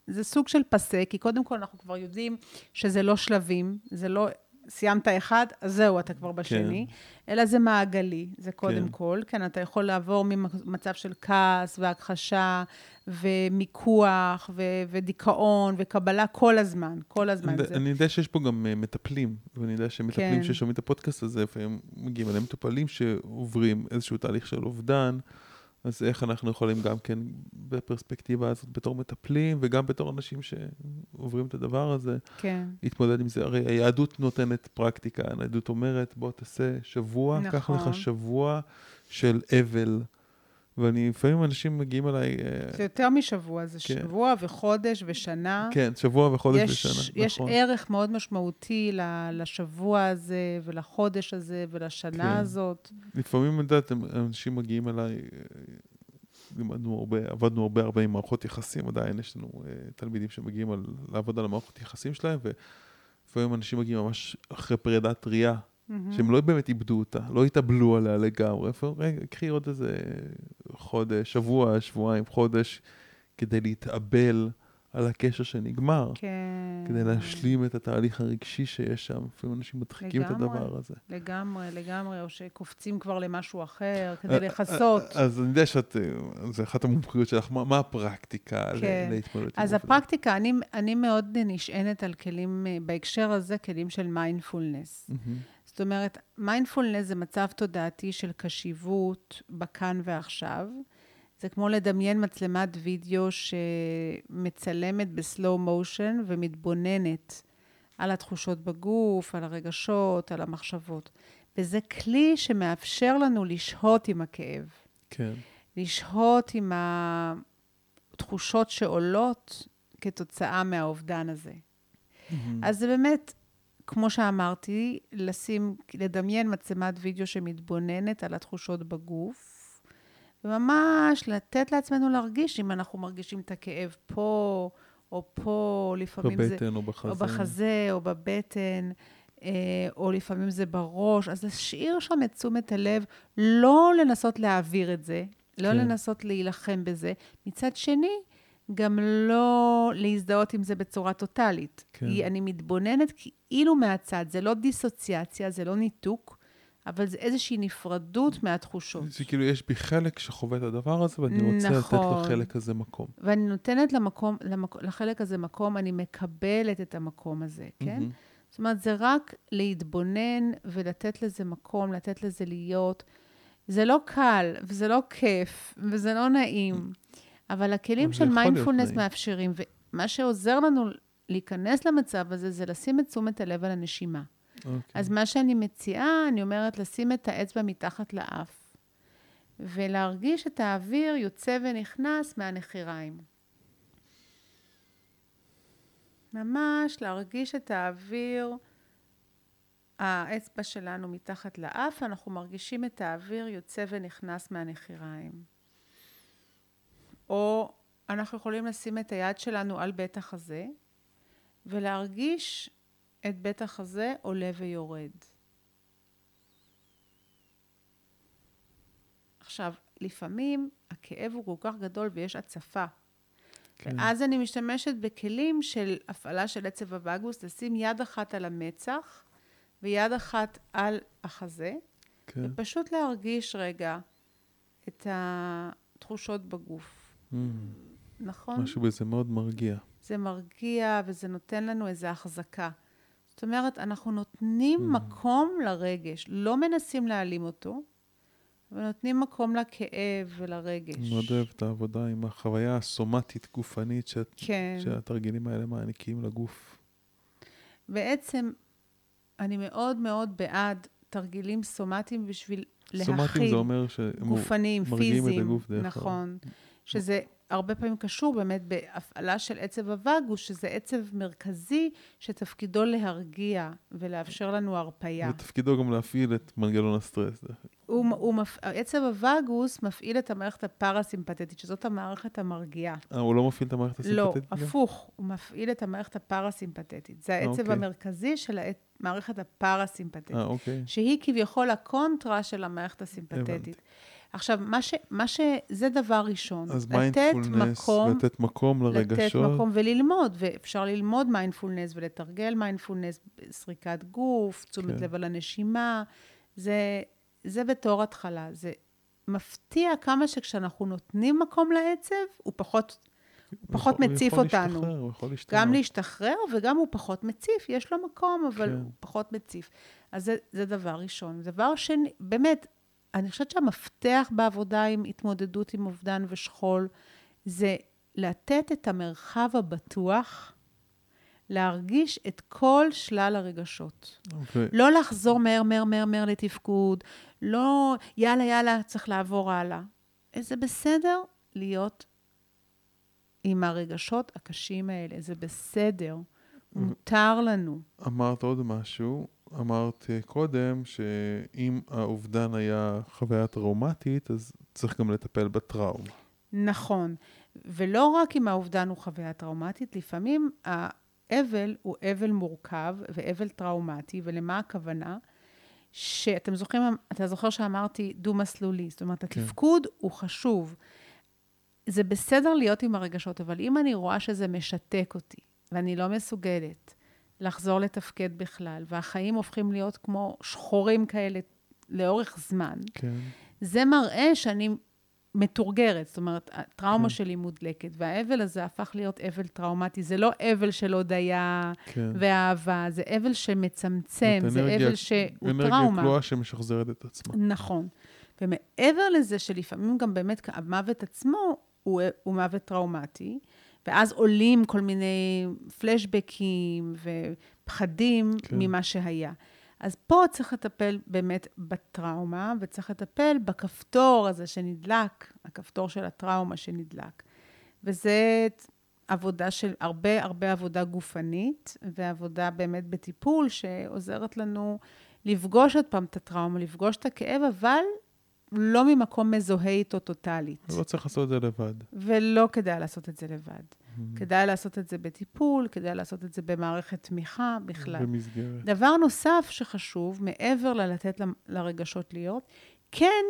Speaker 2: זה סוג של פסה, כי קודם כל אנחנו כבר יודעים שזה לא שלבים, זה לא, סיימת אחד, אז זהו, אתה כבר בשני, אלא זה מעגלי, זה קודם
Speaker 1: כן.
Speaker 2: כל. כן, אתה יכול לעבור ממצב של כעס והכחשה ומיקוח ו- ודיכאון וקבלה כל הזמן, כל הזמן.
Speaker 1: אני,
Speaker 2: זה...
Speaker 1: אני יודע שיש פה גם אה, מטפלים, ואני יודע שמטפלים
Speaker 2: כן.
Speaker 1: ששומעים את הפודקאסט הזה, לפעמים מגיעים אליהם מטופלים שעוברים איזשהו תהליך של אובדן, אז איך אנחנו יכולים גם כן בפרספקטיבה הזאת בתור מטפלים, וגם בתור אנשים שעוברים את הדבר הזה,
Speaker 2: כן.
Speaker 1: להתמודד עם זה. הרי היהדות נותנת פרקטיקה, היהדות אומרת, בוא תעשה שבוע, קח
Speaker 2: נכון.
Speaker 1: לך שבוע של אבל. ואני, לפעמים אנשים מגיעים אליי, אה,
Speaker 2: זה יותר משבוע, זה
Speaker 1: כן.
Speaker 2: שבוע וחודש ושנה.
Speaker 1: כן, שבוע וחודש
Speaker 2: יש,
Speaker 1: בשנה,
Speaker 2: יש
Speaker 1: נכון.
Speaker 2: ערך מאוד משמעותי לשבוע הזה, ולחודש הזה, ולשנה
Speaker 1: כן.
Speaker 2: הזאת.
Speaker 1: לפעמים, את יודעת, אנשים מגיעים אליי, אה, לימדנו הרבה, עבדנו הרבה הרבה עם מערכות יחסים, עדיין יש לנו אה, תלמידים שמגיעים על, לעבוד על המערכות יחסים שלהם, ולפעמים אנשים מגיעים ממש אחרי פרידה טריה, שהם לא באמת איבדו אותה, לא התאבלו עליה לגמרי, רגע, קחי עוד איזה חודש, שבוע, שבועיים, חודש, כדי להתאבל על הקשר שנגמר,
Speaker 2: כן.
Speaker 1: כדי להשלים את התהליך הרגשי שיש שם. לפעמים אנשים מדחיקים את
Speaker 2: לגמרי.
Speaker 1: הדבר הזה.
Speaker 2: לגמרי, לגמרי, או שקופצים כבר למשהו אחר
Speaker 1: אה,
Speaker 2: כדי לכסות.
Speaker 1: אז אני יודע שאת, אה, זה אחת המומחיות שלך, מה, מה הפרקטיקה
Speaker 2: כן.
Speaker 1: להתמודד עם
Speaker 2: אז? הפרקטיקה, אני, אני מאוד נשענת על כלים, אה, בהקשר הזה, כלים של מיינדפולנס.
Speaker 1: מהמם.
Speaker 2: זאת אומרת, מיינדפולנס זה מצב תודעתי של קשיבות בכאן ועכשיו. זה כמו לדמיין מצלמת וידאו שמצלמת ב slow motion ומתבוננת על התחושות בגוף, על הרגשות, על המחשבות. וזה כלי שמאפשר לנו לשהות עם הכאב,
Speaker 1: כן.
Speaker 2: לשהות עם התחושות שעולות כתוצאה מהאובדן הזה.
Speaker 1: מהמם.
Speaker 2: אז זה באמת, כמו שאמרתי, לשים, לדמיין מצלמת וידאו שמתבוננת על התחושות בגוף, וממש לתת לעצמנו להרגיש אם אנחנו מרגישים את הכאב פה, או פה, לפעמים זה...
Speaker 1: בבטן או בחזה.
Speaker 2: או בחזה, או בבטן, אה, או לפעמים זה בראש. אז להשאיר שם את תשומת הלב, לא לנסות להעביר את זה, לא
Speaker 1: כן.
Speaker 2: לנסות להילחם בזה. מצד שני, גם לא להזדהות עם זה בצורה טוטאלית.
Speaker 1: כן.
Speaker 2: כי אני מתבוננת כאילו מהצד, זה לא דיסוציאציה, זה לא ניתוק, אבל זה איזושהי נפרדות מהתחושות.
Speaker 1: זה כאילו יש בי חלק שחווה את הדבר הזה, ואני רוצה לתת
Speaker 2: נכון.
Speaker 1: לחלק הזה מקום.
Speaker 2: ואני נותנת למקום, למק... לחלק הזה מקום, אני מקבלת את המקום הזה, כן?
Speaker 1: מהמם.
Speaker 2: זאת אומרת, זה רק להתבונן ולתת לזה מקום, לתת לזה להיות. זה לא קל, וזה לא כיף, וזה לא נעים, אבל הכלים של מיינדפולנס. מאפשרים, ומה שעוזר לנו להיכנס למצב הזה, זה לשים את תשומת הלב על הנשימה.
Speaker 1: אוקיי.
Speaker 2: אז מה שאני מציעה, אני אומרת לשים את האצבע מתחת לאף, ולהרגיש את האוויר יוצא ונכנס מהנחיריים. ממש להרגיש את האוויר, האצבע שלנו מתחת לאף, אנחנו מרגישים את האוויר יוצא ונכנס מהנחיריים. או אנחנו יכולים לשים את היד שלנו על בית החזה, ולהרגיש את בית החזה עולה ויורד. עכשיו, לפעמים הכאב הוא כל כך גדול ויש הצפה.
Speaker 1: כן.
Speaker 2: ואז אני משתמשת בכלים של הפעלה של עצב הווגוס, לשים יד אחת על המצח ויד אחת על החזה,
Speaker 1: כן.
Speaker 2: ופשוט להרגיש רגע את התחושות בגוף. נכון?
Speaker 1: משהו בזה מאוד מרגיע.
Speaker 2: זה מרגיע וזה נותן לנו איזו החזקה. זאת אומרת, אנחנו נותנים
Speaker 1: Mm.
Speaker 2: מקום לרגש, לא מנסים להעלים אותו, אבל נותנים מקום לכאב ולרגש.
Speaker 1: אני מאוד אוהב את העבודה עם החוויה הסומטית גופנית שאת-
Speaker 2: כן.
Speaker 1: שהתרגילים האלה מעניקים לגוף.
Speaker 2: בעצם, אני מאוד מאוד בעד תרגילים סומטיים בשביל
Speaker 1: סומטיים
Speaker 2: להכיל
Speaker 1: זה אומר שהם מרגיעים את. הגוף דרך ה-
Speaker 2: נכון. שזה הרבה פעמים קשור באמת בהפעלה של עצב הווגוס, שזה עצב מרכזי שתפקידו להרגיע ולאפשר לנו הרפייה.
Speaker 1: ותפקידו גם להפעיל את מנגנון הסטרס.
Speaker 2: הוא, הוא מפ... עצב הווגוס מפעיל את המערכת הפרסימפטית, שזאת המערכת המרגיעה.
Speaker 1: אה, הוא לא מפעיל את המערכת
Speaker 2: לא,
Speaker 1: הסימפטית? גם?
Speaker 2: הפוך, הוא מפעיל את המערכת הפרסימפטטית. זה העצב
Speaker 1: אוקיי.
Speaker 2: המרכזי של המערכת הפרסימפטית,
Speaker 1: אה, אוקיי.
Speaker 2: שהיא כביכול הקונטרה של המערכת הסימפטטית.
Speaker 1: הבנתי.
Speaker 2: עכשיו, מה ש... מה ש... זה דבר ראשון.
Speaker 1: אז
Speaker 2: לתת
Speaker 1: מיינדפולנס,
Speaker 2: מקום,
Speaker 1: לתת מקום
Speaker 2: לתת
Speaker 1: לרגשות.
Speaker 2: מקום וללמוד, ואפשר ללמוד מיינדפולנס ולתרגל מיינדפולנס, סריקת גוף, תשומת
Speaker 1: כן.
Speaker 2: לב על הנשימה. זה, זה בתור התחלה. זה מפתיע כמה שכשאנחנו נותנים מקום לעצב, הוא פחות, הוא פחות
Speaker 1: יכול-
Speaker 2: מציף
Speaker 1: הוא יכול
Speaker 2: אותנו.
Speaker 1: להשתחרר, הוא יכול להשתנות.
Speaker 2: גם להשתחרר וגם הוא פחות מציף, יש לו מקום, אבל
Speaker 1: כן.
Speaker 2: הוא פחות מציף. אז זה, זה דבר ראשון. דבר שני, באמת, אני חושבת שהמפתח בעבודה עם התמודדות עם אובדן ושכול, זה לתת את המרחב הבטוח, להרגיש את כל שלל הרגשות.
Speaker 1: אוקיי.
Speaker 2: לא לחזור מהר, מהר, מהר, מהר לתפקוד, לא, יאללה, יאללה, צריך לעבור הלאה. זה בסדר להיות עם הרגשות הקשים האלה, זה בסדר, מותר לנו.
Speaker 1: אמרת עוד משהו, אמרת קודם שאם האובדן היה חוויה טראומטית, אז צריך גם לטפל בטראומה.
Speaker 2: נכון. ולא רק אם האובדן הוא חוויה טראומטית, לפעמים האבל הוא אבל מורכב ואבל טראומטי, ולמה הכוונה? שאתם זוכרים, אתה זוכר שאמרתי דו-מסלולי, זאת אומרת,
Speaker 1: כן.
Speaker 2: התפקוד הוא חשוב. זה בסדר להיות עם הרגשות, אבל אם אני רואה שזה משתק אותי, ואני לא מסוגלת לחזור לתפקד בכלל, והחיים הופכים להיות כמו שחורים כאלה לאורך זמן,
Speaker 1: כן.
Speaker 2: זה מראה שאני מתורגרת. זאת אומרת, הטראומה
Speaker 1: כן.
Speaker 2: שלי מודלקת, והאבל הזה הפך להיות אבל טראומטי. זה לא אבל של הודיה
Speaker 1: כן.
Speaker 2: ואהבה, זה אבל שמצמצם, זה
Speaker 1: אנרגיה-
Speaker 2: אבל שהוא
Speaker 1: אנרגיה
Speaker 2: טראומה.
Speaker 1: כלואה שמשחזרת את עצמה.
Speaker 2: נכון. ומעבר לזה שלפעמים גם באמת המוות עצמו הוא, הוא מוות טראומטי, ואז עולים כל מיני פלשבקים ופחדים
Speaker 1: כן.
Speaker 2: ממה שהיה. אז פה צריך לטפל באמת בטראומה, וצריך לטפל בכפתור הזה שנדלק, הכפתור של הטראומה שנדלק. וזה עבודה של הרבה הרבה עבודה גופנית, ועבודה באמת בטיפול שעוזרת לנו לפגוש עוד פעם את הטראומה, לפגוש את הכאב, אבל לא ממקום מזוהה איתו טוטאלית.
Speaker 1: לא צריך לעשות את זה לבד.
Speaker 2: ולא כדאי לעשות את זה לבד. כדאי לעשות את זה בטיפול, כדאי לעשות את זה במערכת תמיכה בכלל.
Speaker 1: במסגרת.
Speaker 2: דבר נוסף שחשוב, מעבר ללתת ל- לרגשות להיות, כן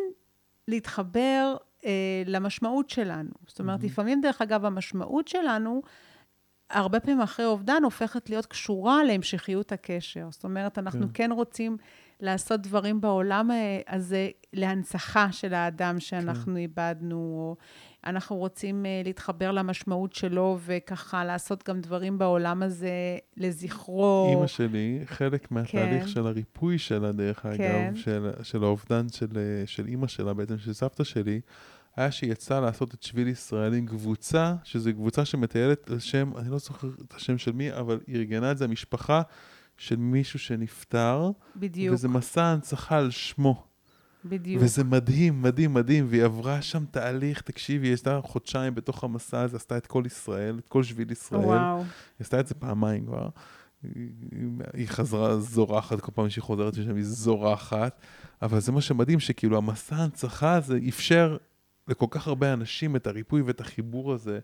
Speaker 2: להתחבר אה, למשמעות שלנו. זאת אומרת,
Speaker 1: מהמם.
Speaker 2: לפעמים, דרך אגב, המשמעות שלנו, הרבה פעמים אחרי אובדן, הופכת להיות קשורה להמשכיות הקשר. זאת אומרת, אנחנו.
Speaker 1: כן,
Speaker 2: כן רוצים לעשות דברים בעולם אה, הזה להנצחה של האדם שאנחנו
Speaker 1: כן.
Speaker 2: איבדנו, או אנחנו רוצים אה, להתחבר למשמעות שלו, וככה לעשות גם דברים בעולם הזה לזכרו.
Speaker 1: אימא שלי, חלק מהתהליך
Speaker 2: כן.
Speaker 1: של הריפוי שלה, דרך
Speaker 2: כן.
Speaker 1: אגב, של, של האובדן של, אה, של אימא שלה, בעצם של סבתא שלי, היה שהיא יצאה לעשות את שביל ישראל עם קבוצה, שזו קבוצה שמטיילת על שם, אני לא זוכר את השם של מי, אבל היא ארגנה את זה, המשפחה של מישהו שנפטר,
Speaker 2: בדיוק,
Speaker 1: וזה מסע הנצחה על שמו.
Speaker 2: בדיוק.
Speaker 1: וזה מדהים, מדהים, מדהים, והיא עברה שם תהליך, תקשיבי, היא עשתה חודשיים בתוך המסע הזה, עשתה את כל ישראל, את כל שביל ישראל.
Speaker 2: וואו,
Speaker 1: היא עשתה את זה פעמיים כבר. היא- היא חזרה זורחת, כל פעם שהיא חוזרת לשם היא זורחת, אבל זה מה שמדהים, שכאילו המסע ההנצחה הזה אפשר לכל כך הרבה אנשים את הריפוי ואת החיבור הזה,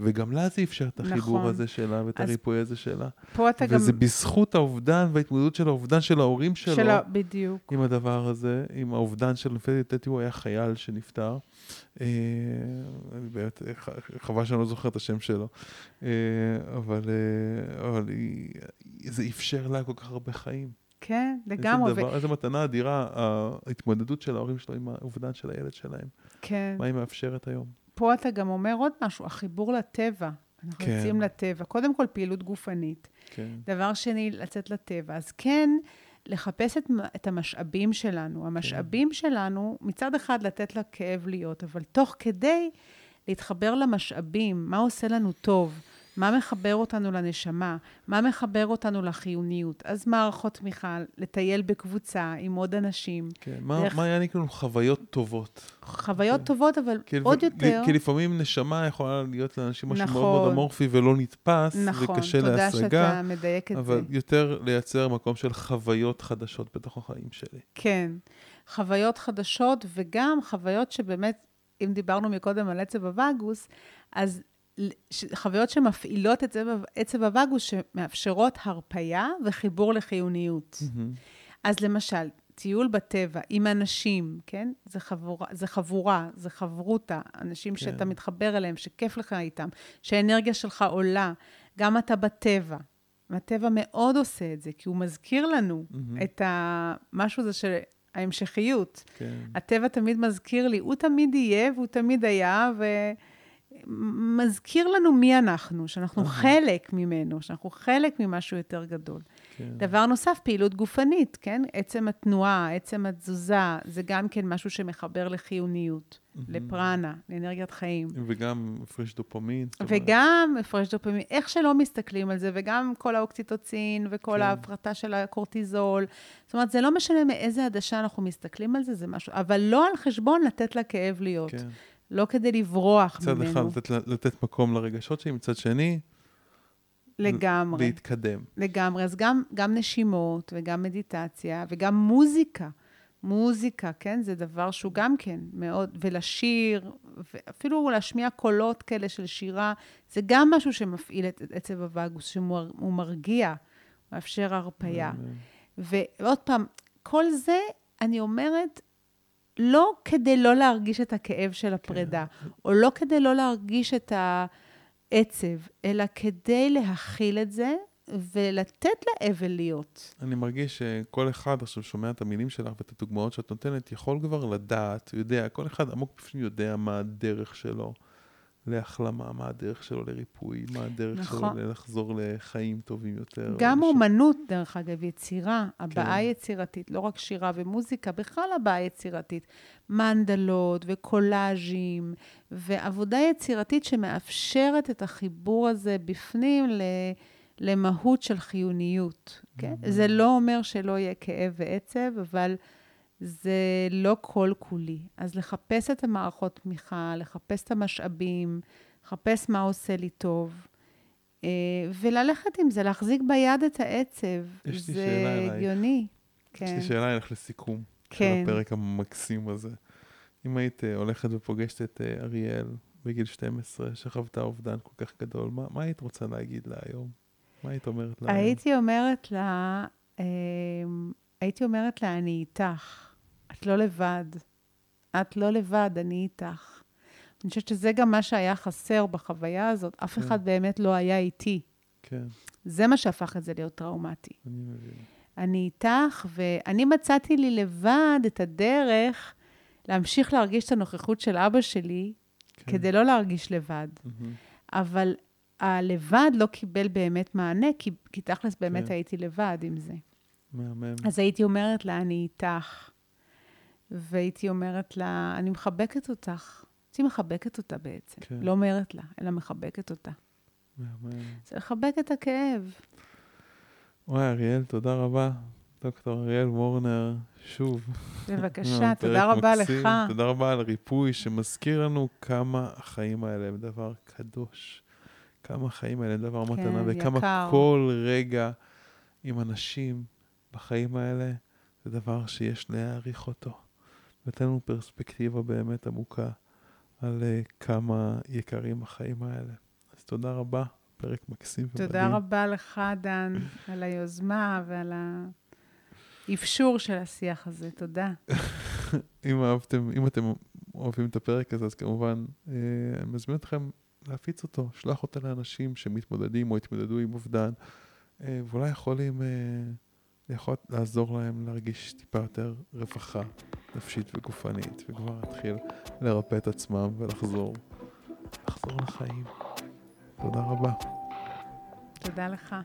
Speaker 1: וגם לה זה אפשר את החיבור
Speaker 2: נכון.
Speaker 1: הזה שלה ואת הריפוי הזה שלה.
Speaker 2: פה אתה גם...
Speaker 1: וזה בזכות האובדן וההתמודדות של האובדן של ההורים שלו.
Speaker 2: של ה- בדיוק.
Speaker 1: עם הדבר הזה, עם האובדן של, לפי דעתי הוא היה חייל שנפטר. אה, אני באמת, חבל שאני לא זוכר את השם שלו. אה, אבל, אה, אבל היא, זה אפשר לה כל כך הרבה חיים.
Speaker 2: כן, לגמרי.
Speaker 1: איזה,
Speaker 2: ו-
Speaker 1: דבר, איזה מתנה אדירה, ההתמודדות של ההורים שלו עם האובדן של הילד שלהם.
Speaker 2: כן.
Speaker 1: מה היא מאפשרת היום?
Speaker 2: פה אתה גם אומר עוד משהו, החיבור לטבע. אנחנו
Speaker 1: כן.
Speaker 2: יוצאים לטבע. קודם כל, פעילות גופנית.
Speaker 1: כן,
Speaker 2: דבר שני, לצאת לטבע. אז כן, לחפש את, את המשאבים שלנו. המשאבים שלנו, מצד אחד לתת לכאב להיות, אבל תוך כדי להתחבר למשאבים, מה עושה לנו טוב, מה מחבר אותנו לנשמה, מה מחבר אותנו לחיוניות. אז מערכות תמיכה, לטייל בקבוצה עם עוד אנשים,
Speaker 1: כן. מה,
Speaker 2: דרך-
Speaker 1: מה יעניק לנו חוויות טובות?
Speaker 2: חוויות
Speaker 1: כן.
Speaker 2: טובות, אבל
Speaker 1: כי,
Speaker 2: עוד יותר...
Speaker 1: כי לפעמים נשמה יכולה להיות לאנשים משהו מאוד
Speaker 2: נכון.
Speaker 1: מאוד אמורפי ולא נתפס,
Speaker 2: נכון,
Speaker 1: וקשה
Speaker 2: תודה
Speaker 1: להשגה.
Speaker 2: שאתה מדייק את
Speaker 1: אבל
Speaker 2: זה.
Speaker 1: יותר לייצר מקום של חוויות חדשות בתוך החיים שלי.
Speaker 2: כן. חוויות חדשות, וגם חוויות שבאמת, אם דיברנו מקודם על עצב הווגוס, אז חוויות שמפעילות את עצב, הווגוס, שמאפשרות הרפייה וחיבור לחיוניות. אז למשל, טיול בטבע עם אנשים, כן? זה חבורה, זה חבורה, זה חברותה, אנשים
Speaker 1: כן.
Speaker 2: שאתה מתחבר אליהם, שכיף לך איתם, שהאנרגיה שלך עולה, גם אתה בטבע. והטבע מאוד עושה את זה, כי הוא מזכיר לנו
Speaker 1: מהמם.
Speaker 2: את המשהו הזה של ההמשכיות.
Speaker 1: כן.
Speaker 2: הטבע תמיד מזכיר לי, הוא תמיד יהיה והוא תמיד היה, ומזכיר לנו מי אנחנו, שאנחנו. חלק ממנו, שאנחנו חלק ממשהו יותר גדול.
Speaker 1: כן.
Speaker 2: דבר נוסף, פעילות גופנית, כן? עצם התנועה, עצם התזוזה, זה גם כן משהו שמחבר לחיוניות,
Speaker 1: מהמם.
Speaker 2: לפרנה, לאנרגיית חיים.
Speaker 1: וגם הפרש דופמין.
Speaker 2: וגם הפרש דופמין, איך שלא מסתכלים על זה, וגם כל האוקציטוצין, וכל
Speaker 1: כן.
Speaker 2: ההפרטה של הקורטיזול. זאת אומרת, זה לא משנה מאיזה עדשה אנחנו מסתכלים על זה, זה משהו, אבל לא על חשבון לתת לכאב להיות.
Speaker 1: כן.
Speaker 2: לא כדי לברוח
Speaker 1: מצד
Speaker 2: ממנו.
Speaker 1: אחד לתת, לתת מקום לרגשות שלי, מצד שני,
Speaker 2: לגמרי.
Speaker 1: להתקדם.
Speaker 2: לגמרי. אז גם, גם נשימות, וגם מדיטציה, וגם מוזיקה. מוזיקה, כן? זה דבר שהוא גם כן מאוד, ולשיר, ואפילו להשמיע קולות כאלה של שירה, זה גם משהו שמפעיל את עצב הווגוס, שהוא מרגיע, מאפשר הרפייה. ועוד פעם, כל זה, אני אומרת, לא כדי לא להרגיש את הכאב של הפרידה, כן. או לא כדי לא להרגיש את העצב, אלא כדי להכיל את זה ולתת לאבל להיות.
Speaker 1: אני מרגיש שכל אחד עכשיו שומע את המילים שלך ואת הדוגמאות שאת נותנת, יכול כבר לדעת, יודע, כל אחד עמוק בפנים יודע מה הדרך שלו. להחלמה, מה הדרך שלו לריפוי, מה הדרך נכון. שלו לחזור לחיים טובים יותר.
Speaker 2: גם אומנות, ש... דרך אגב, יצירה, הבעה כן. יצירתית, לא רק שירה ומוזיקה, בכלל הבעה יצירתית. מנדלות וקולאז'ים, ועבודה יצירתית שמאפשרת את החיבור הזה בפנים ל... למהות של חיוניות. כן? Mm-hmm. זה לא אומר שלא יהיה כאב ועצב, אבל זה לא כל כולי. אז לחפש את המערכות תמיכה, לחפש את המשאבים, לחפש מה עושה לי טוב, אה, וללכת עם זה, להחזיק ביד את העצב.
Speaker 1: יש
Speaker 2: לי שאלה אלייך. זה הגיוני.
Speaker 1: כן. יש לי כן. שאלה אלייך לסיכום כן. של הפרק המקסים הזה. אם היית אה, הולכת ופוגשת את אה, אריאל בגיל 12, שחוותה אובדן כל כך גדול, מה, מה היית רוצה להגיד לה היום? מה היית אומרת לה?
Speaker 2: הייתי היום? אומרת לה, הייתי אומרת לה, אני איתך. את לא לבד. את לא לבד, אני איתך. אני חושבת שזה גם מה שהיה חסר בחוויה הזאת. אף כן. אחד באמת לא היה איתי.
Speaker 1: כן.
Speaker 2: זה מה שהפך את זה להיות טראומטי.
Speaker 1: אני מבין.
Speaker 2: אני איתך, ואני מצאתי לי לבד את הדרך להמשיך להרגיש את הנוכחות של אבא שלי, כן. כדי לא להרגיש לבד. Mm-hmm. אבל הלבד לא קיבל באמת מענה, כי, כי תכלס באמת כן. הייתי לבד עם זה.
Speaker 1: מהמם.
Speaker 2: אז הייתי אומרת לה, אני איתך. והייתי אומרת לה, אני מחבקת אותך. הייתי מחבקת אותה בעצם. כן. לא אומרת לה, אלא מחבקת אותה. זה לחבק את הכאב.
Speaker 1: וואי, אריאל, תודה רבה. דוקטור אריאל וורנר, שוב.
Speaker 2: בבקשה, <laughs> תודה רבה מקסים. לך.
Speaker 1: תודה רבה על הריפוי שמזכיר לנו כמה החיים האלה הם דבר קדוש. כמה החיים האלה הם דבר כן, מתנה, וכמה יקר. כל רגע עם אנשים בחיים האלה זה דבר שיש להעריך אותו. ותן לנו פרספקטיבה באמת עמוקה על uh, כמה יקרים החיים האלה. אז תודה רבה, פרק מקסים
Speaker 2: ומדהים. תודה רבה לך, דן, על היוזמה ועל האפשור של השיח הזה. תודה. <laughs>
Speaker 1: אם אהבתם, אם אתם אוהבים את הפרק הזה, אז כמובן, uh, אני מזמין אתכם להפיץ אותו, שלח אותו לאנשים שמתמודדים או התמודדו עם אובדן, אה, ואולי יכולים... אה, יכול לעזור להם להרגיש טיפה יותר רווחה נפשית וגופנית, וכבר להתחיל לרפא את עצמם ולחזור, לחזור לחיים. תודה רבה.
Speaker 2: תודה לך.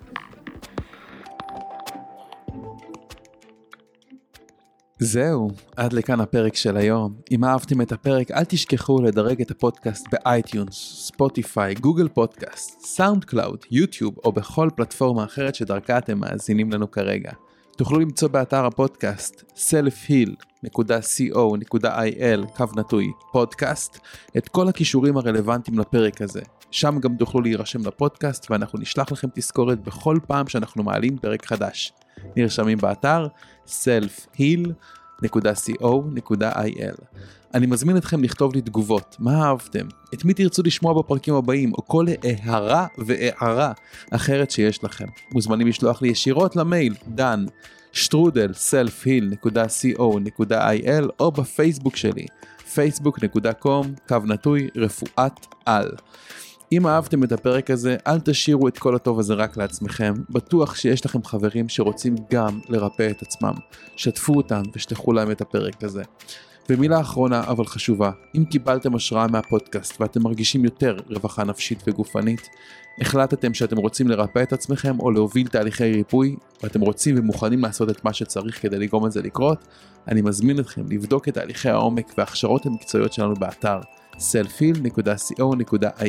Speaker 1: זהו, עד לכאן הפרק של היום. אם אהבתם את הפרק, אל תשכחו לדרג את הפודקאסט ב iTunes, Spotify, Google Podcast, SoundCloud, YouTube או בכל פלטפורמה אחרת שדרכה אתם מאזינים לנו כרגע. תוכלו למצוא באתר הפודקאסט selfheal.co.il קו נטוי פודקאסט את כל הקישורים הרלוונטיים לפרק הזה. שם גם תוכלו להירשם לפודקאסט ואנחנו נשלח לכם תזכורת בכל פעם שאנחנו מעלים פרק חדש. נרשמים באתר selfheal.co.il אני מזמין אתכם לכתוב לי תגובות, מה אהבתם, את מי תרצו לשמוע בפרקים הבאים, או כל הערה והערה אחרת שיש לכם. מוזמנים לשלוח לי ישירות למייל, דן, שטרודל, selfheal.co.il, או בפייסבוק שלי, facebook.com, קו נטוי, רפואת על. אם אהבתם את הפרק הזה, אל תשאירו את כל הטוב הזה רק לעצמכם. בטוח שיש לכם חברים שרוצים גם לרפא את עצמם. שתפו אותם ושלחו להם את הפרק הזה. ומילה אחרונה אבל חשובה, אם קיבלתם השראה מהפודקאסט ואתם מרגישים יותר רווחה נפשית וגופנית, החלטתם שאתם רוצים לרפא את עצמכם או להוביל תהליכי ריפוי, ואתם רוצים ומוכנים לעשות את מה שצריך כדי לגרום לזה לקרות, אני מזמין אתכם לבדוק את תהליכי העומק וההכשרות המקצועיות שלנו באתר selfil.co.il.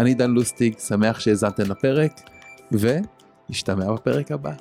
Speaker 1: אני דן לוסטיג, שמח שהאזנתם לפרק, ונשתמע בפרק הבא.